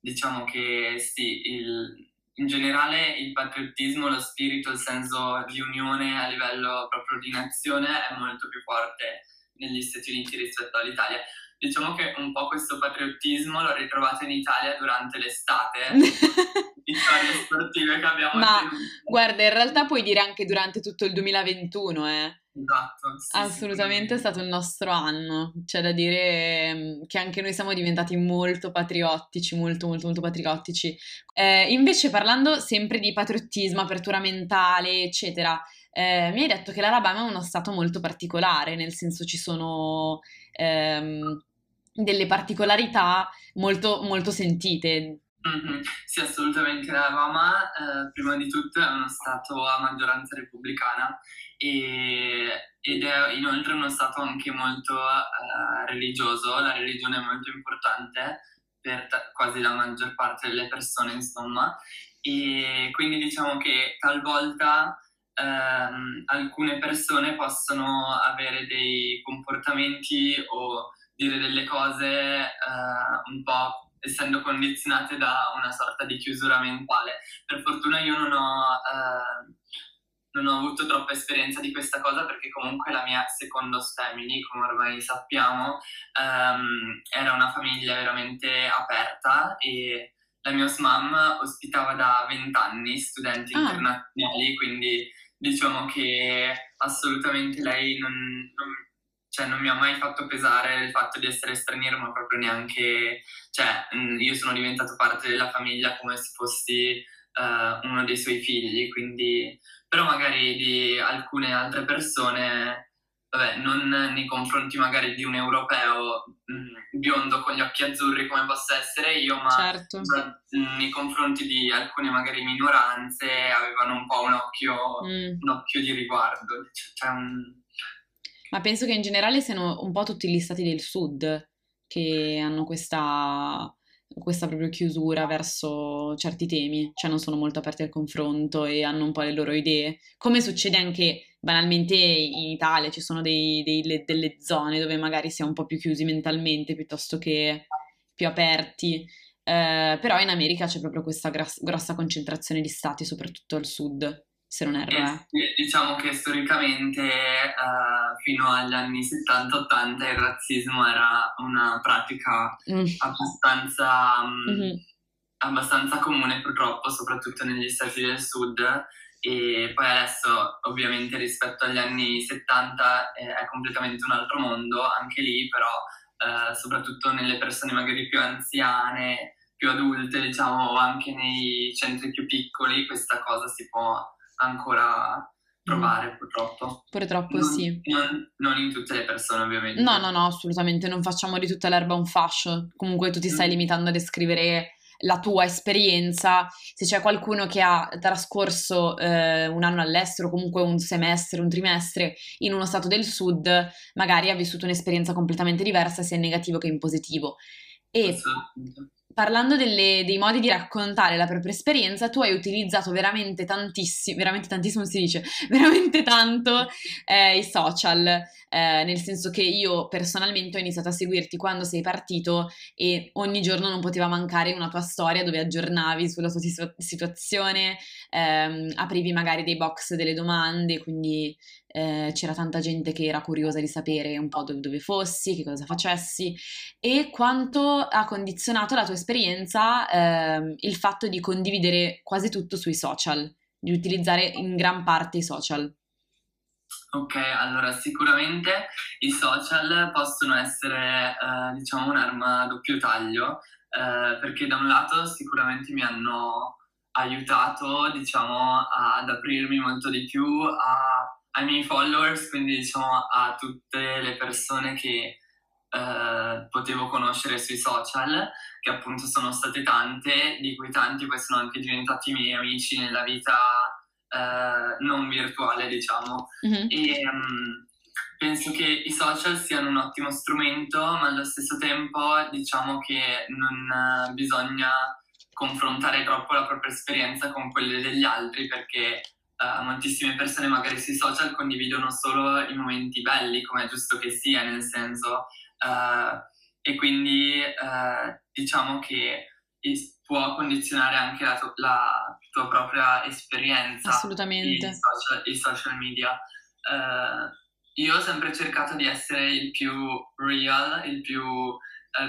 C: diciamo che sì, il, in generale il patriottismo, lo spirito, il senso di unione a livello proprio di nazione è molto più forte negli Stati Uniti rispetto all'Italia. Diciamo che un po' questo patriottismo l'ho ritrovato in Italia durante l'estate, vittorie sportive che abbiamo
B: Ma tenuto. guarda, in realtà puoi dire anche durante tutto il 2021, eh.
C: Esatto.
B: Sì, Assolutamente sì. è stato il nostro anno. C'è da dire mm, che anche noi siamo diventati molto patriottici, molto, molto, molto patriottici. Eh, invece, parlando sempre di patriottismo, apertura mentale, eccetera, eh, mi hai detto che l'Alabama è uno stato molto particolare, nel senso ci sono ehm, delle particolarità molto, molto sentite.
C: Mm-hmm. Sì, assolutamente. L'Alabama, eh, prima di tutto, è uno stato a maggioranza repubblicana e, ed è inoltre uno stato anche molto uh, religioso, la religione è molto importante per t- quasi la maggior parte delle persone, insomma, e quindi diciamo che talvolta um, alcune persone possono avere dei comportamenti o dire delle cose uh, un po' essendo condizionate da una sorta di chiusura mentale. Per fortuna io non ho... Uh, non ho avuto troppa esperienza di questa cosa perché comunque la mia seconda family, come ormai sappiamo, um, era una famiglia veramente aperta e la mia mom ospitava da vent'anni studenti ah. internazionali, quindi diciamo che assolutamente lei non, non, cioè, non, mi ha mai fatto pesare il fatto di essere straniero, ma proprio neanche, cioè io sono diventato parte della famiglia come se fossi uh, uno dei suoi figli, quindi però magari di alcune altre persone, vabbè, non nei confronti magari di un europeo mh, mm, biondo con gli occhi azzurri come possa essere io, ma
B: certo.
C: mh, nei confronti di alcune magari minoranze avevano un po' un occhio, mm. un occhio di riguardo. Cioè, un...
B: Ma penso che in generale siano un po' tutti gli stati del sud che hanno questa questa proprio chiusura verso certi temi, cioè non sono molto aperti al confronto e hanno un po' le loro idee, come succede anche banalmente in Italia, ci sono dei, dei, delle zone dove magari si è un po' più chiusi mentalmente piuttosto che più aperti, eh, però in America c'è proprio questa gras- grossa concentrazione di stati, soprattutto al sud se non erro.
C: Eh, diciamo che storicamente uh, fino agli anni 70-80 il razzismo era una pratica mm. abbastanza, um, mm-hmm. abbastanza comune purtroppo, soprattutto negli stati del sud e poi adesso ovviamente rispetto agli anni 70 eh, è completamente un altro mondo, anche lì però eh, soprattutto nelle persone magari più anziane, più adulte diciamo anche nei centri più piccoli questa cosa si può ancora provare mm. purtroppo.
B: Purtroppo
C: non,
B: sì.
C: Non, non, in tutte le persone ovviamente.
B: No, no, no, assolutamente, non facciamo di tutta l'erba un fascio, comunque tu ti stai mm. limitando a descrivere la tua esperienza, se c'è qualcuno che ha trascorso eh, un anno all'estero, comunque un semestre, un trimestre in uno stato del sud, magari ha vissuto un'esperienza completamente diversa sia in negativo che in positivo. E parlando delle, dei modi di raccontare la propria esperienza, tu hai utilizzato veramente tantissimo, veramente tantissimo si dice, veramente tanto eh, i social, eh, nel senso che io personalmente ho iniziato a seguirti quando sei partito e ogni giorno non poteva mancare una tua storia dove aggiornavi sulla tua situazione, ehm, aprivi magari dei box delle domande, quindi eh, c'era tanta gente che era curiosa di sapere un po' dove, dove, fossi, che cosa facessi e quanto ha condizionato la tua esperienza eh, il fatto di condividere quasi tutto sui social, di utilizzare in gran parte i social.
C: Ok, allora sicuramente i social possono essere, eh, diciamo, un'arma a doppio taglio, eh, perché da un lato sicuramente mi hanno aiutato, diciamo, ad aprirmi molto di più, a ai miei followers, quindi diciamo a tutte le persone che eh, potevo conoscere sui social, che appunto sono state tante, di cui tanti poi sono anche diventati miei amici nella vita eh, non virtuale, diciamo. Mm-hmm. E um, penso che i social siano un ottimo strumento, ma allo stesso tempo diciamo che non uh, bisogna confrontare troppo la propria esperienza con quelle degli altri perché uh, moltissime persone magari sui social condividono solo i momenti belli, come è giusto che sia, nel senso Uh, e quindi uh, diciamo che può condizionare anche la, tu- la tua propria esperienza.
B: Assolutamente.
C: I social, i social media. Uh, io ho sempre cercato di essere il più real, il più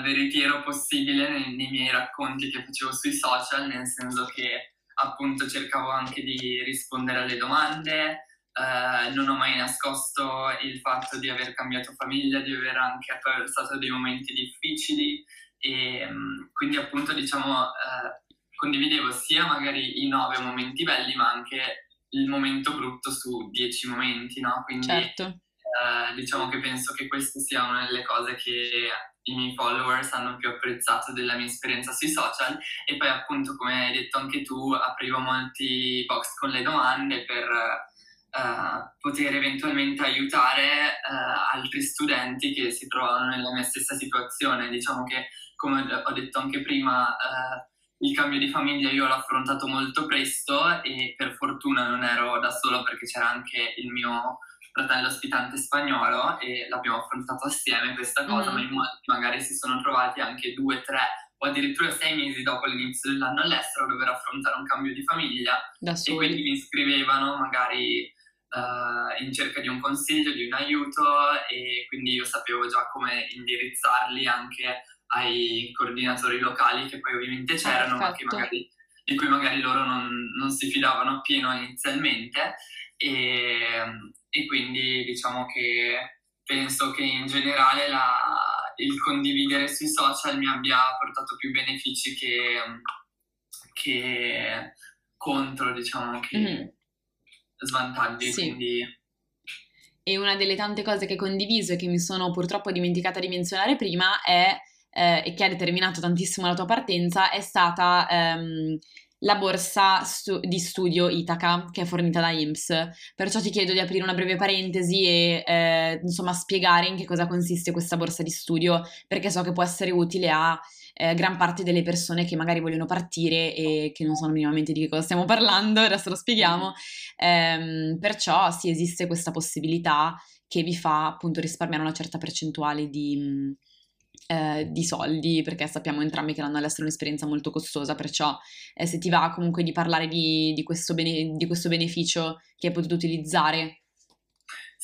C: veritiero possibile nei, nei, miei racconti che facevo sui social, nel senso che appunto cercavo anche di rispondere alle domande, Uh, non ho mai nascosto il fatto di aver cambiato famiglia, di aver anche attraversato dei momenti difficili e um, quindi appunto diciamo uh, condividevo sia magari i nove momenti belli ma anche il momento brutto su dieci momenti, no? Quindi certo. uh, diciamo che penso che questa sia una delle cose che i miei followers hanno più apprezzato della mia esperienza sui social e poi appunto come hai detto anche tu aprivo molti box con le domande per uh, poter eventualmente aiutare uh, altri studenti che si trovano nella mia stessa situazione. Diciamo che, come ho detto anche prima, uh, il cambio di famiglia io l'ho affrontato molto presto e per fortuna non ero da solo perché c'era anche il mio fratello ospitante spagnolo e l'abbiamo affrontato assieme questa cosa, mm. ma in molti magari si sono trovati anche due, tre o addirittura sei mesi dopo l'inizio dell'anno all'estero a dover affrontare un cambio di famiglia e quindi mi scrivevano magari uh, in cerca di un consiglio, di un aiuto e quindi io sapevo già come indirizzarli anche ai coordinatori locali che poi ovviamente c'erano, ma magari, di cui magari loro non, non, si fidavano appieno inizialmente e, e, quindi diciamo che penso che in generale la, il condividere sui social mi abbia portato più benefici che, che contro, diciamo che... Mm-hmm svantaggi, sì. quindi...
B: E una delle tante cose che hai condiviso e che mi sono purtroppo dimenticata di menzionare prima è, eh, e che ha determinato tantissimo la tua partenza, è stata ehm, la borsa stu- di studio Itaca che è fornita da IMSS. Perciò ti chiedo di aprire una breve parentesi e eh, insomma spiegare in che cosa consiste questa borsa di studio, perché so che può essere utile a eh, gran parte delle persone che magari vogliono partire e che non sanno minimamente di che cosa stiamo parlando, adesso lo spieghiamo. Eh, perciò sì, esiste questa possibilità che vi fa appunto risparmiare una certa percentuale di, eh, di soldi, perché sappiamo entrambi che l'anno all'estero è un'esperienza molto costosa, perciò eh, se ti va comunque di parlare di, di, questo bene, di questo beneficio che hai potuto utilizzare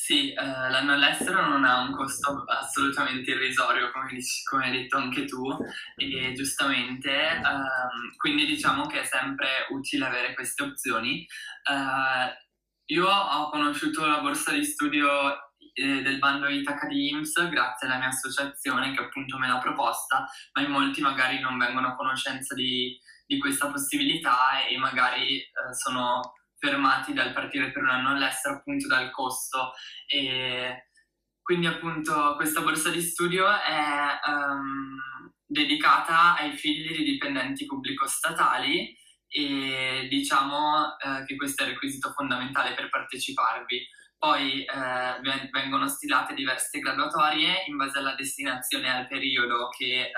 C: sì, eh, l'anno all'estero non ha un costo assolutamente irrisorio, come, come hai detto anche tu, e giustamente, ehm, quindi diciamo che è sempre utile avere queste opzioni. Eh, io ho conosciuto la borsa di studio eh, del bando Itaca di IMSS grazie alla mia associazione che appunto me l'ha proposta, ma in molti magari non vengono a conoscenza di, di questa possibilità e magari eh, sono fermati dal partire per un anno all'estero appunto dal costo e quindi appunto questa borsa di studio è um, dedicata ai figli di dipendenti pubblico-statali e diciamo eh, che questo è il requisito fondamentale per parteciparvi. Poi eh, vengono stilate diverse graduatorie in base alla destinazione e al periodo che eh,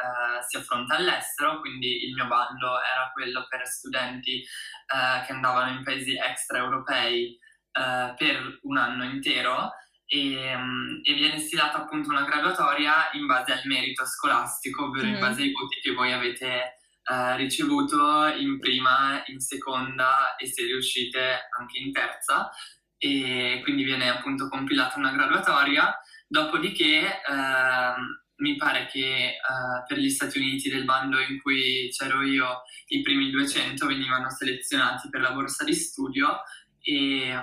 C: si affronta all'estero, quindi il mio bando era quello per studenti eh, che andavano in paesi extraeuropei eh, per un anno intero. E, mm, e, viene stilata appunto una graduatoria in base al merito scolastico, ovvero mm. in base ai voti che voi avete Uh, ricevuto in prima, in seconda e se riuscite anche in terza e quindi viene appunto compilata una graduatoria, dopodiché eh, mi pare che eh, per gli Stati Uniti del bando in cui c'ero io i primi 200 venivano selezionati per la borsa di studio e,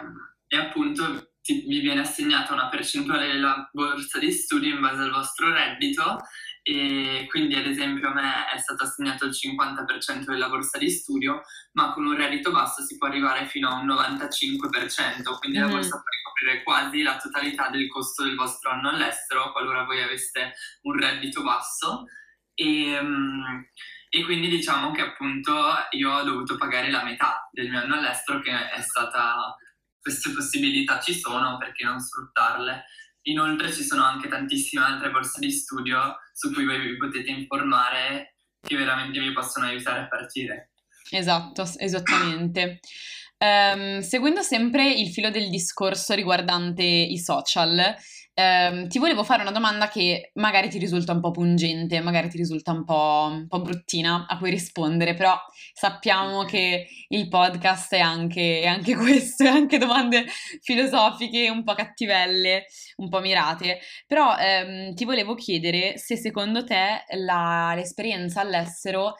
C: e appunto ti, vi viene assegnata una percentuale della borsa di studio in base al vostro reddito e quindi ad esempio a me è stato assegnato il 50% della borsa di studio, ma con un reddito basso si può arrivare fino a un 95%, quindi mm-hmm. la borsa può coprire quasi la totalità del costo del vostro anno all'estero qualora voi aveste un reddito basso. E, mm, e quindi diciamo che appunto io ho dovuto pagare la metà del mio anno all'estero che è stata queste possibilità ci sono perché non sfruttarle inoltre ci sono anche tantissime altre borse di studio su cui voi vi potete informare che veramente vi possono aiutare a partire.
B: Esatto esattamente. Um, seguendo sempre il filo del discorso riguardante i social, um, ti volevo fare una domanda che magari ti risulta un po' pungente, magari ti risulta un po', un po', bruttina a cui rispondere, però sappiamo che il podcast è anche, è anche questo, è anche domande filosofiche un po' cattivelle, un po' mirate. Però um, ti volevo chiedere se secondo te la, l'esperienza all'estero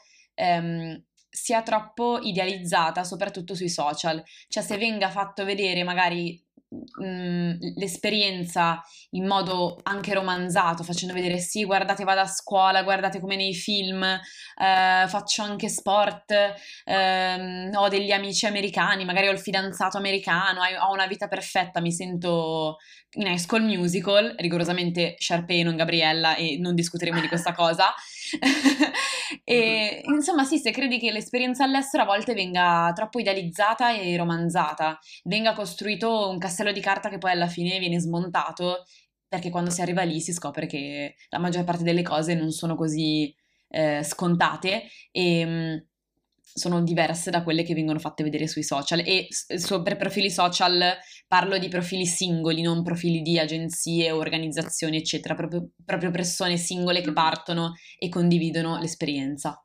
B: sia troppo idealizzata, soprattutto sui social. Cioè, se venga fatto vedere magari mh, l'esperienza in modo anche romanzato, facendo vedere sì, guardate, vado a scuola, guardate come nei film, eh, faccio anche sport, eh, ho degli amici americani, magari ho il fidanzato americano, ho una vita perfetta, mi sento in High School Musical, rigorosamente Sharpay, non Gabriella, e non discuteremo di questa cosa. e insomma, sì, se credi che l'esperienza all'estero a volte venga troppo idealizzata e romanzata, venga costruito un castello di carta che poi alla fine viene smontato, perché quando si arriva lì si scopre che la maggior parte delle cose non sono così eh, scontate. E mm, sono diverse da quelle che vengono fatte vedere sui social e so, per profili social parlo di profili singoli, non profili di agenzie, organizzazioni, eccetera, proprio, proprio persone singole che partono e condividono l'esperienza.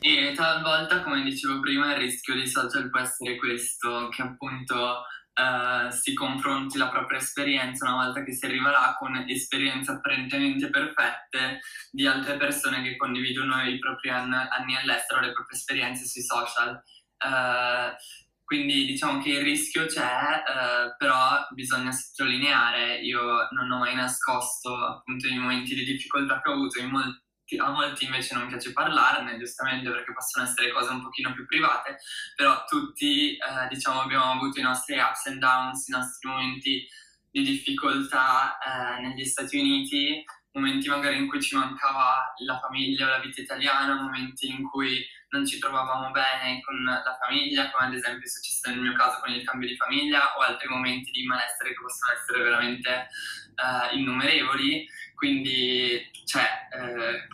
C: E talvolta, come dicevo prima, il rischio dei social può essere questo, che appunto Uh, si confronti la propria esperienza una volta che si arriva là con esperienze apparentemente perfette di altre persone che condividono i propri anni, all'estero, le proprie esperienze sui social. Uh, quindi diciamo che il rischio c'è, uh, però bisogna sottolineare, io non ho mai nascosto appunto i momenti di difficoltà che ho avuto in molti a molti invece non piace parlarne, giustamente perché possono essere cose un pochino più private, però tutti eh, diciamo abbiamo avuto i nostri ups and downs, i nostri momenti di difficoltà eh, negli Stati Uniti, momenti magari in cui ci mancava la famiglia o la vita italiana, momenti in cui non ci trovavamo bene con la famiglia, come ad esempio è successo nel mio caso con il cambio di famiglia, o altri momenti di malessere che possono essere veramente eh, innumerevoli. Quindi, cioè, eh,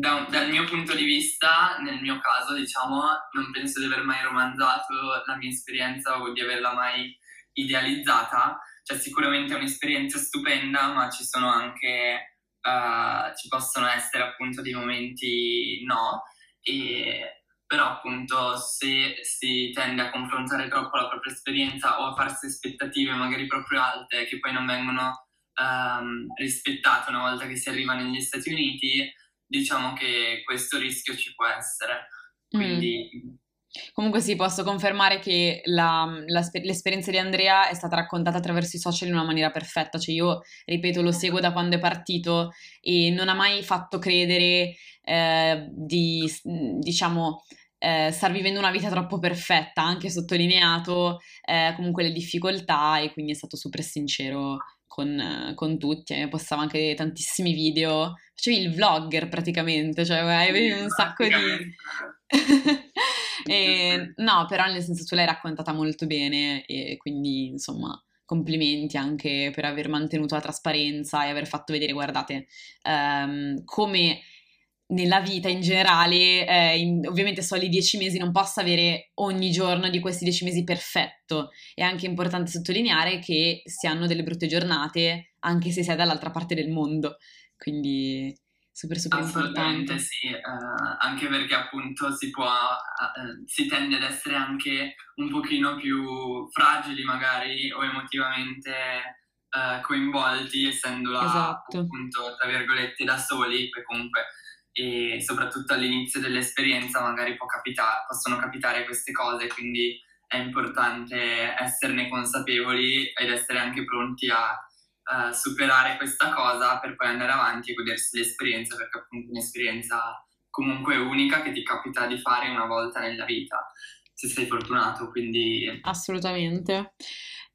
C: da, dal mio punto di vista, nel mio caso, diciamo, non penso di aver mai romanzato la mia esperienza o di averla mai idealizzata. Cioè, sicuramente è un'esperienza stupenda, ma ci sono anche, uh, ci possono essere appunto dei momenti no. E, però appunto se si tende a confrontare troppo la propria esperienza o a farsi aspettative magari proprio alte che poi non vengono um, rispettate una volta che si arriva negli Stati Uniti, diciamo che questo rischio ci può essere. Quindi... Mm.
B: Comunque sì, posso confermare che la, la, l'esperienza di Andrea è stata raccontata attraverso i social in una maniera perfetta, cioè io, ripeto, lo seguo da quando è partito e non ha mai fatto credere eh, di, diciamo, eh, star vivendo una vita troppo perfetta, anche sottolineato eh, comunque le difficoltà e quindi è stato super sincero con, con tutti, e postava anche tantissimi video, facevi il vlogger praticamente, cioè avevi un sacco di... e, no, però nel senso tu l'hai raccontata molto bene e quindi insomma complimenti anche per aver mantenuto la trasparenza e aver fatto vedere, guardate, um, come nella vita in generale, eh, in, ovviamente soli dieci mesi non posso avere ogni giorno di questi dieci mesi perfetto. È anche importante sottolineare che si hanno delle brutte giornate anche se è dall'altra parte del mondo. Quindi super super
C: Assolutamente importante. sì, uh, anche perché appunto si può, uh, si tende ad essere anche un pochino più fragili magari o emotivamente uh, coinvolti essendo esatto. appunto tra virgolette da soli, poi comunque e soprattutto all'inizio dell'esperienza magari capita- possono capitare queste cose, quindi è importante esserne consapevoli ed essere anche pronti a uh, superare questa cosa per poi andare avanti e godersi l'esperienza, perché appunto è un'esperienza comunque unica che ti capita di fare una volta nella vita. se sei fortunato, quindi...
B: Assolutamente.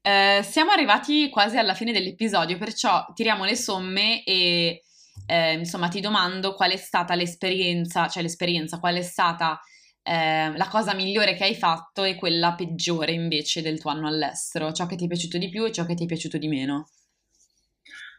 B: Eh, siamo arrivati quasi alla fine dell'episodio, perciò tiriamo le somme e eh, insomma ti domando qual è stata l'esperienza, cioè l'esperienza, qual è stata eh, la cosa migliore che hai fatto e quella peggiore invece del tuo anno all'estero, ciò che ti è piaciuto di più e ciò che ti è piaciuto di meno.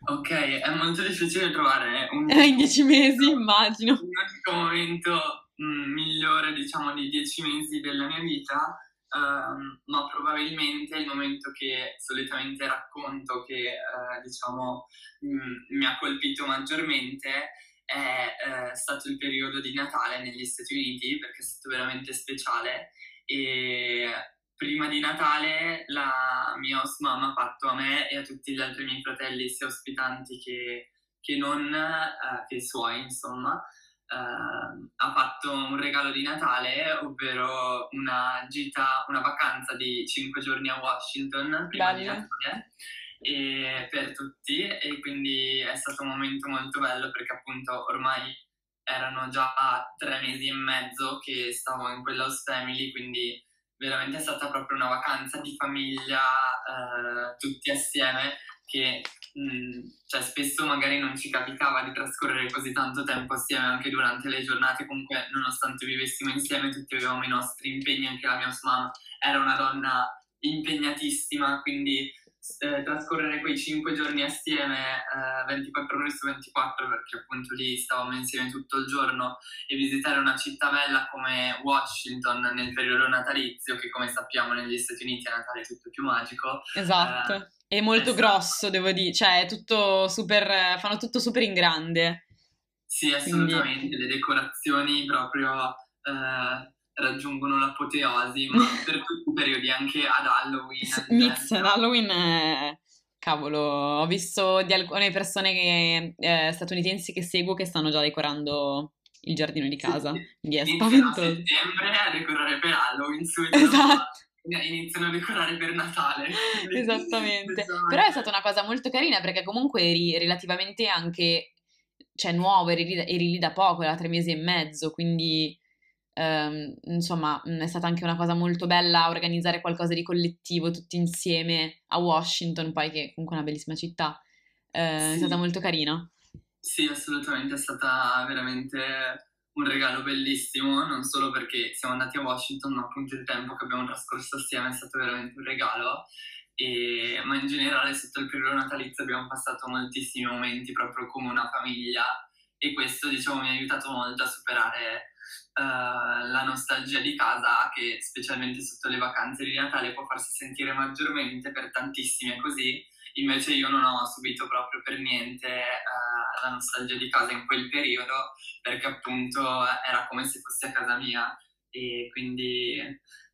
C: Ok, è molto difficile trovare un...
B: In dieci mesi, immagino.
C: Un unico momento mh, mm, migliore, diciamo, di dieci mesi della mia vita, uh, ma probabilmente il momento che solitamente racconto, che uh, diciamo mh, mm, mi ha colpito maggiormente, è uh, stato il periodo di Natale negli Stati Uniti, perché è stato veramente speciale e prima di Natale la mia host mom ha fatto a me e a tutti gli altri miei fratelli, sia ospitanti che, che non, eh, che suoi, insomma, eh, ha fatto un regalo di Natale, ovvero una gita, una vacanza di 5 giorni a Washington prima Bello. di Natale. E per tutti e quindi è stato un momento molto bello perché appunto ormai erano già tre mesi e mezzo che stavo in quella host family quindi veramente è stata proprio una vacanza di famiglia eh, tutti assieme che mm, cioè, spesso magari non ci capitava di trascorrere così tanto tempo assieme anche durante le giornate, comunque nonostante vivessimo insieme tutti avevamo i nostri impegni, anche la mia mamma era una donna impegnatissima, quindi eh, trascorrere quei cinque giorni assieme, eh, 24 ore su 24, perché appunto lì stavamo insieme tutto il giorno, e visitare una città bella come Washington nel periodo natalizio, che come sappiamo negli Stati Uniti a Natale è tutto più magico.
B: Esatto. Eh, è molto è grosso, devo dire, cioè è tutto super, fanno tutto super in grande.
C: Sì, assolutamente, Quindi... le decorazioni proprio eh, raggiungono l'apoteosi, ma per tutti periodi, anche ad Halloween.
B: Mix, ad Halloween è... Cavolo, ho visto di alcune persone che, eh, statunitensi che seguo che stanno già decorando il giardino di casa, sì, sì. quindi è spaventoso.
C: a settembre a decorare per Halloween, subito esatto. iniziano a decorare per Natale.
B: Esattamente, però è stata una cosa molto carina perché comunque eri relativamente anche, cioè nuovo, eri, eri lì da poco, era tre mesi e mezzo, quindi ehm, insomma, mh, è stata anche una cosa molto bella organizzare qualcosa di collettivo tutti insieme a Washington, poi che è comunque una bellissima città, eh, sì. è stata molto carina.
C: Sì, assolutamente, è stata veramente un regalo bellissimo, non solo perché siamo andati a Washington, ma appunto il tempo che abbiamo trascorso assieme è stato veramente un regalo. E, ma in generale sotto il periodo natalizio abbiamo passato moltissimi momenti proprio come una famiglia e questo diciamo mi ha aiutato molto a superare uh, la nostalgia di casa che specialmente sotto le vacanze di Natale può farsi sentire maggiormente per tantissime così invece io non ho subito proprio per niente uh, la nostalgia di casa in quel periodo perché appunto era come se fosse a casa mia e quindi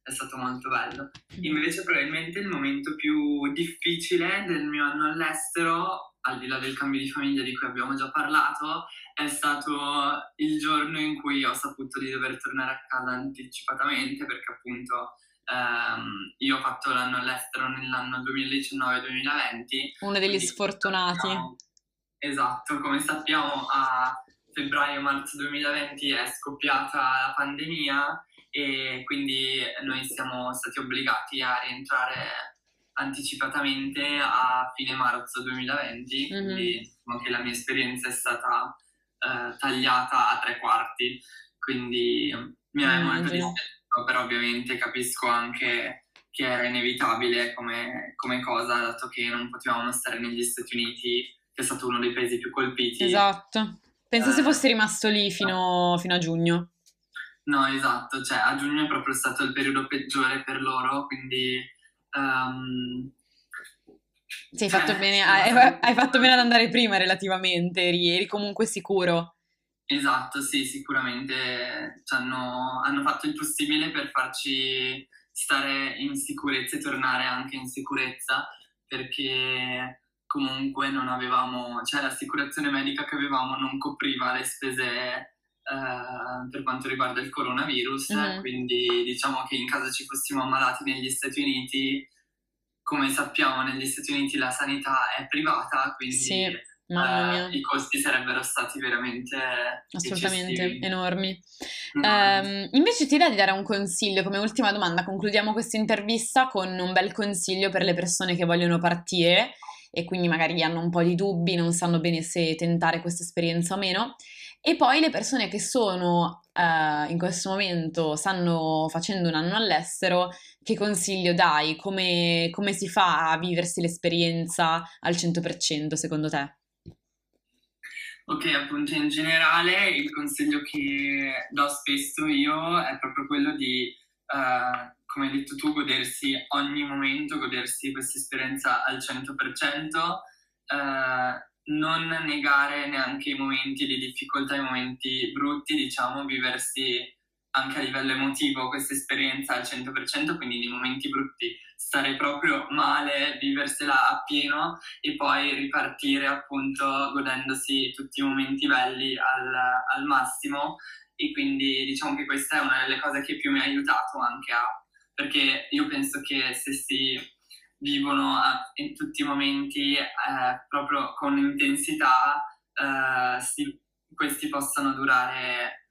C: è stato molto bello. Mm. Invece probabilmente il momento più difficile del mio anno all'estero, al di là del cambio di famiglia di cui abbiamo già parlato, è stato il giorno in cui ho saputo di dover tornare a casa anticipatamente perché appunto ehm, io ho fatto l'anno all'estero nell'anno 2019-2020.
B: Uno degli sfortunati. Sappiamo,
C: esatto, come sappiamo a febbraio-marzo 2020 è scoppiata la pandemia e quindi noi siamo stati obbligati a rientrare anticipatamente a fine marzo 2020, mm-hmm. quindi diciamo che la mia esperienza è stata eh, tagliata a tre quarti, quindi mi è mm, molto dispiaciuto, però ovviamente capisco anche che era inevitabile come, come, cosa, dato che non potevamo stare negli Stati Uniti, che è stato uno dei paesi più colpiti.
B: Esatto. Penso eh, se fossi rimasto lì fino, fino a giugno.
C: No, esatto, cioè a giugno è proprio stato il periodo peggiore per loro, quindi... Um,
B: sì, hai fatto, bene, hai, hai fatto, bene, ad andare prima relativamente, eri, eri comunque sicuro.
C: Esatto, sì, sicuramente hanno, hanno, fatto il possibile per farci stare in sicurezza e tornare anche in sicurezza, perché comunque non avevamo, cioè l'assicurazione medica che avevamo non copriva le spese Uh, per quanto riguarda il coronavirus, mm-hmm. quindi diciamo che in caso ci fossimo ammalati negli Stati Uniti come sappiamo negli Stati Uniti la sanità è privata, quindi sì. eh, i costi sarebbero stati veramente
B: assolutamente
C: eccessivi.
B: enormi. Mm. Um, invece ti da di dare un consiglio come ultima domanda, concludiamo questa intervista con un bel consiglio per le persone che vogliono partire e quindi magari hanno un po' di dubbi, non sanno bene se tentare questa esperienza o meno. E poi le persone che sono uh, in questo momento, stanno facendo un anno all'estero, che consiglio dai? Come, come si fa a viversi l'esperienza al 100% secondo te?
C: Ok, appunto in generale il consiglio che do spesso io è proprio quello di, uh, come hai detto tu, godersi ogni momento, godersi questa esperienza al 100%. Uh, non negare neanche i momenti di difficoltà, i momenti brutti, diciamo, viversi anche a livello emotivo questa esperienza al 100%, quindi nei momenti brutti stare proprio male, viversela appieno e poi ripartire appunto godendosi tutti i momenti belli al, al massimo. E quindi diciamo che questa è una delle cose che più mi ha aiutato anche a, perché io penso che se si vivono in tutti i momenti eh, proprio con intensità, eh, si, questi possano durare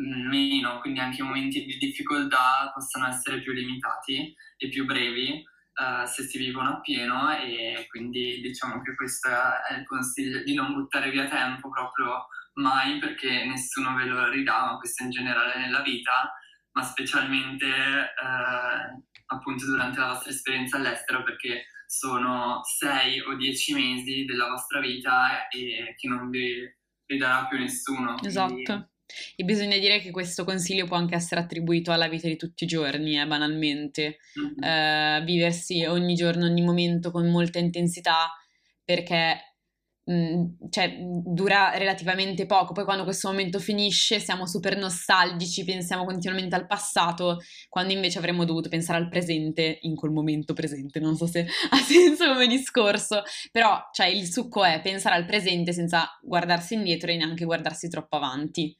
C: meno, quindi anche i momenti di difficoltà possano essere più limitati e più brevi eh, se si vivono appieno e quindi diciamo che questo è il consiglio di non buttare via tempo proprio mai perché nessuno ve lo ridà, ma questo in generale nella vita, ma specialmente eh, appunto durante la vostra esperienza all'estero perché sono sei o dieci mesi della vostra vita e che non vi, vi darà più nessuno.
B: Esatto. Quindi... E bisogna dire che questo consiglio può anche essere attribuito alla vita di tutti i giorni, eh, banalmente. Mm-hmm. Eh, viversi ogni giorno, ogni momento con molta intensità, perché cioè, dura relativamente poco, poi quando questo momento finisce siamo super nostalgici, pensiamo continuamente al passato, quando invece avremmo dovuto pensare al presente in quel momento presente, non so se ha senso come discorso, però cioè, il succo è pensare al presente senza guardarsi indietro e neanche guardarsi troppo avanti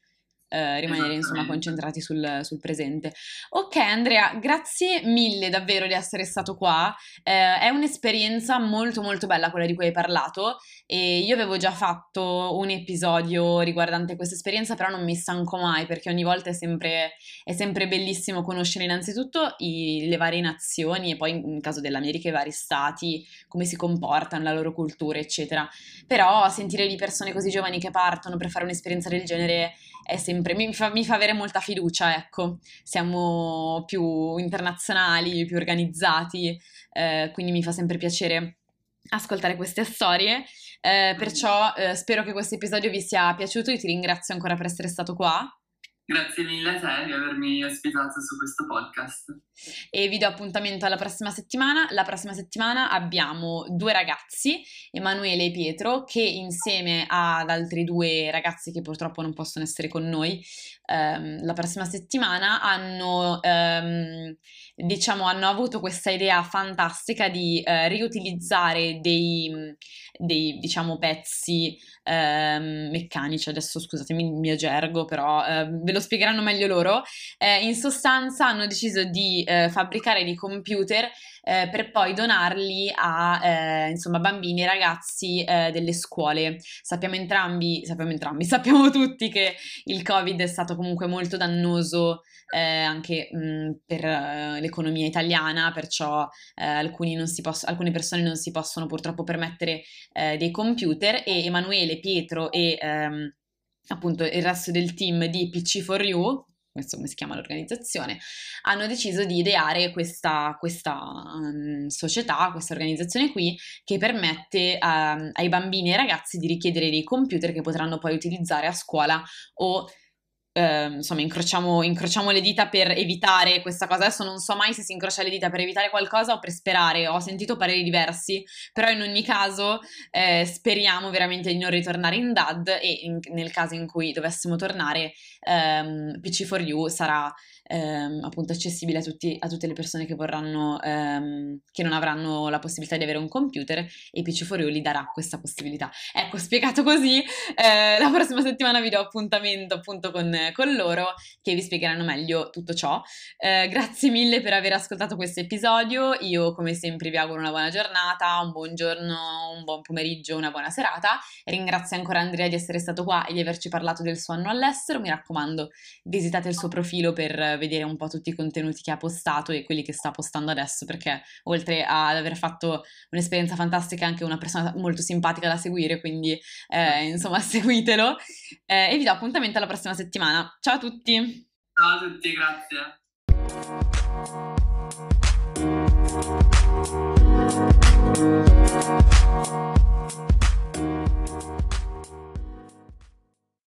B: eh, rimanere insomma concentrati sul, sul, presente. Ok Andrea, grazie mille davvero di essere stato qua, eh, è un'esperienza molto molto bella quella di cui hai parlato e io avevo già fatto un episodio riguardante questa esperienza però non mi stanco mai perché ogni volta è sempre, è sempre bellissimo conoscere innanzitutto i, le varie nazioni e poi in caso dell'America i vari stati, come si comportano, la loro cultura eccetera, però sentire di persone così giovani che partono per fare un'esperienza del genere è sempre, mi fa, mi fa avere molta fiducia, ecco, siamo più internazionali, più organizzati, eh, quindi mi fa sempre piacere ascoltare queste storie. Eh, perciò eh, spero che questo episodio vi sia piaciuto. Io ti ringrazio ancora per essere stato qua.
C: Grazie mille a te di avermi ospitato su questo podcast.
B: E vi do appuntamento alla prossima settimana. La prossima settimana abbiamo due ragazzi, Emanuele e Pietro, che insieme ad altri due ragazzi che purtroppo non possono essere con noi ehm, la prossima settimana, hanno, ehm, diciamo, hanno avuto questa idea fantastica di eh, riutilizzare dei, dei diciamo, pezzi ehm, meccanici. Adesso scusatemi il mio gergo, però eh, ve lo spiegheranno meglio loro. Eh, in sostanza hanno deciso di eh, fabbricare dei computer eh, per poi donarli a eh, insomma, bambini e ragazzi eh, delle scuole. Sappiamo entrambi, sappiamo entrambi, sappiamo tutti che il Covid è stato comunque molto dannoso eh, anche mh, per uh, l'economia italiana, perciò uh, poss- alcune persone non si possono purtroppo permettere dei computer e Emanuele, Pietro e um, appunto il resto del team di PC4U, questo come si chiama l'organizzazione, hanno deciso di ideare questa, questa um, società, questa organizzazione qui, che permette um, ai bambini e ai ragazzi di richiedere dei computer che potranno poi utilizzare a scuola o eh, insomma, incrociamo, incrociamo, le dita per evitare questa cosa. Adesso non so mai se si incrocia le dita per evitare qualcosa o per sperare. Ho sentito pareri diversi, però in ogni caso eh, speriamo veramente di non ritornare in DAD e in, nel caso in cui dovessimo tornare, ehm, PC4U sarà ehm, appunto accessibile a, tutti, a, tutte le persone che vorranno, ehm, che non avranno la possibilità di avere un computer e PC for You gli darà questa possibilità. Ecco, spiegato così, eh, la prossima settimana vi do appuntamento appunto con, con loro che vi spiegheranno meglio tutto ciò. Eh, grazie mille per aver ascoltato questo episodio, io come sempre vi auguro una buona giornata, un buon giorno, un buon pomeriggio, una buona serata. Ringrazio ancora Andrea di essere stato qua e di averci parlato del suo anno all'estero, mi raccomando visitate il suo profilo per vedere un po' tutti i contenuti che ha postato e quelli che sta postando adesso perché oltre ad aver fatto un'esperienza fantastica è anche una persona molto simpatica da seguire, quindi eh, insomma seguitelo eh, e vi do appuntamento alla prossima settimana. Ciao a tutti!
C: Ciao a tutti, grazie!